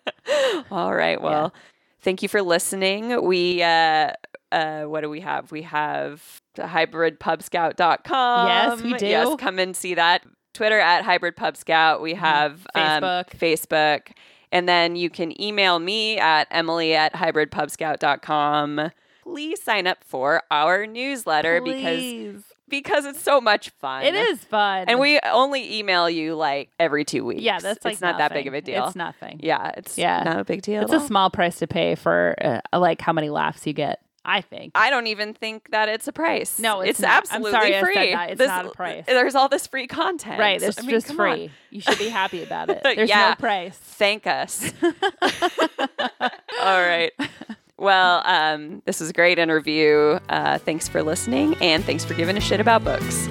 All right. Well, thank you for listening. We uh uh what do we have? We have the hybridpubscout.com. Yes, we do. Yes, come and see that. Twitter at hybridpubscout. We have um, Mm-hmm. Facebook. Facebook. And then you can email me at emily at hybridpubscout.com. Please sign up for our newsletter Please. because it's so much fun. It is fun. And we only email you like every two weeks. yeah, that's like it's not that big of a deal. It's nothing. Yeah, it's Yeah. not a big deal. It's a all. small price to pay for uh, like how many laughs you get. I think. I don't even think that it's a price. No, it's it's absolutely sorry I said free. It's This- not a price. There's all this free content. right, it's I mean, just come on. free. You should be happy about it. There's Yeah. no price. Thank us. all right. Well, um, this was a great interview. Uh, thanks for listening, and thanks for giving a shit about books.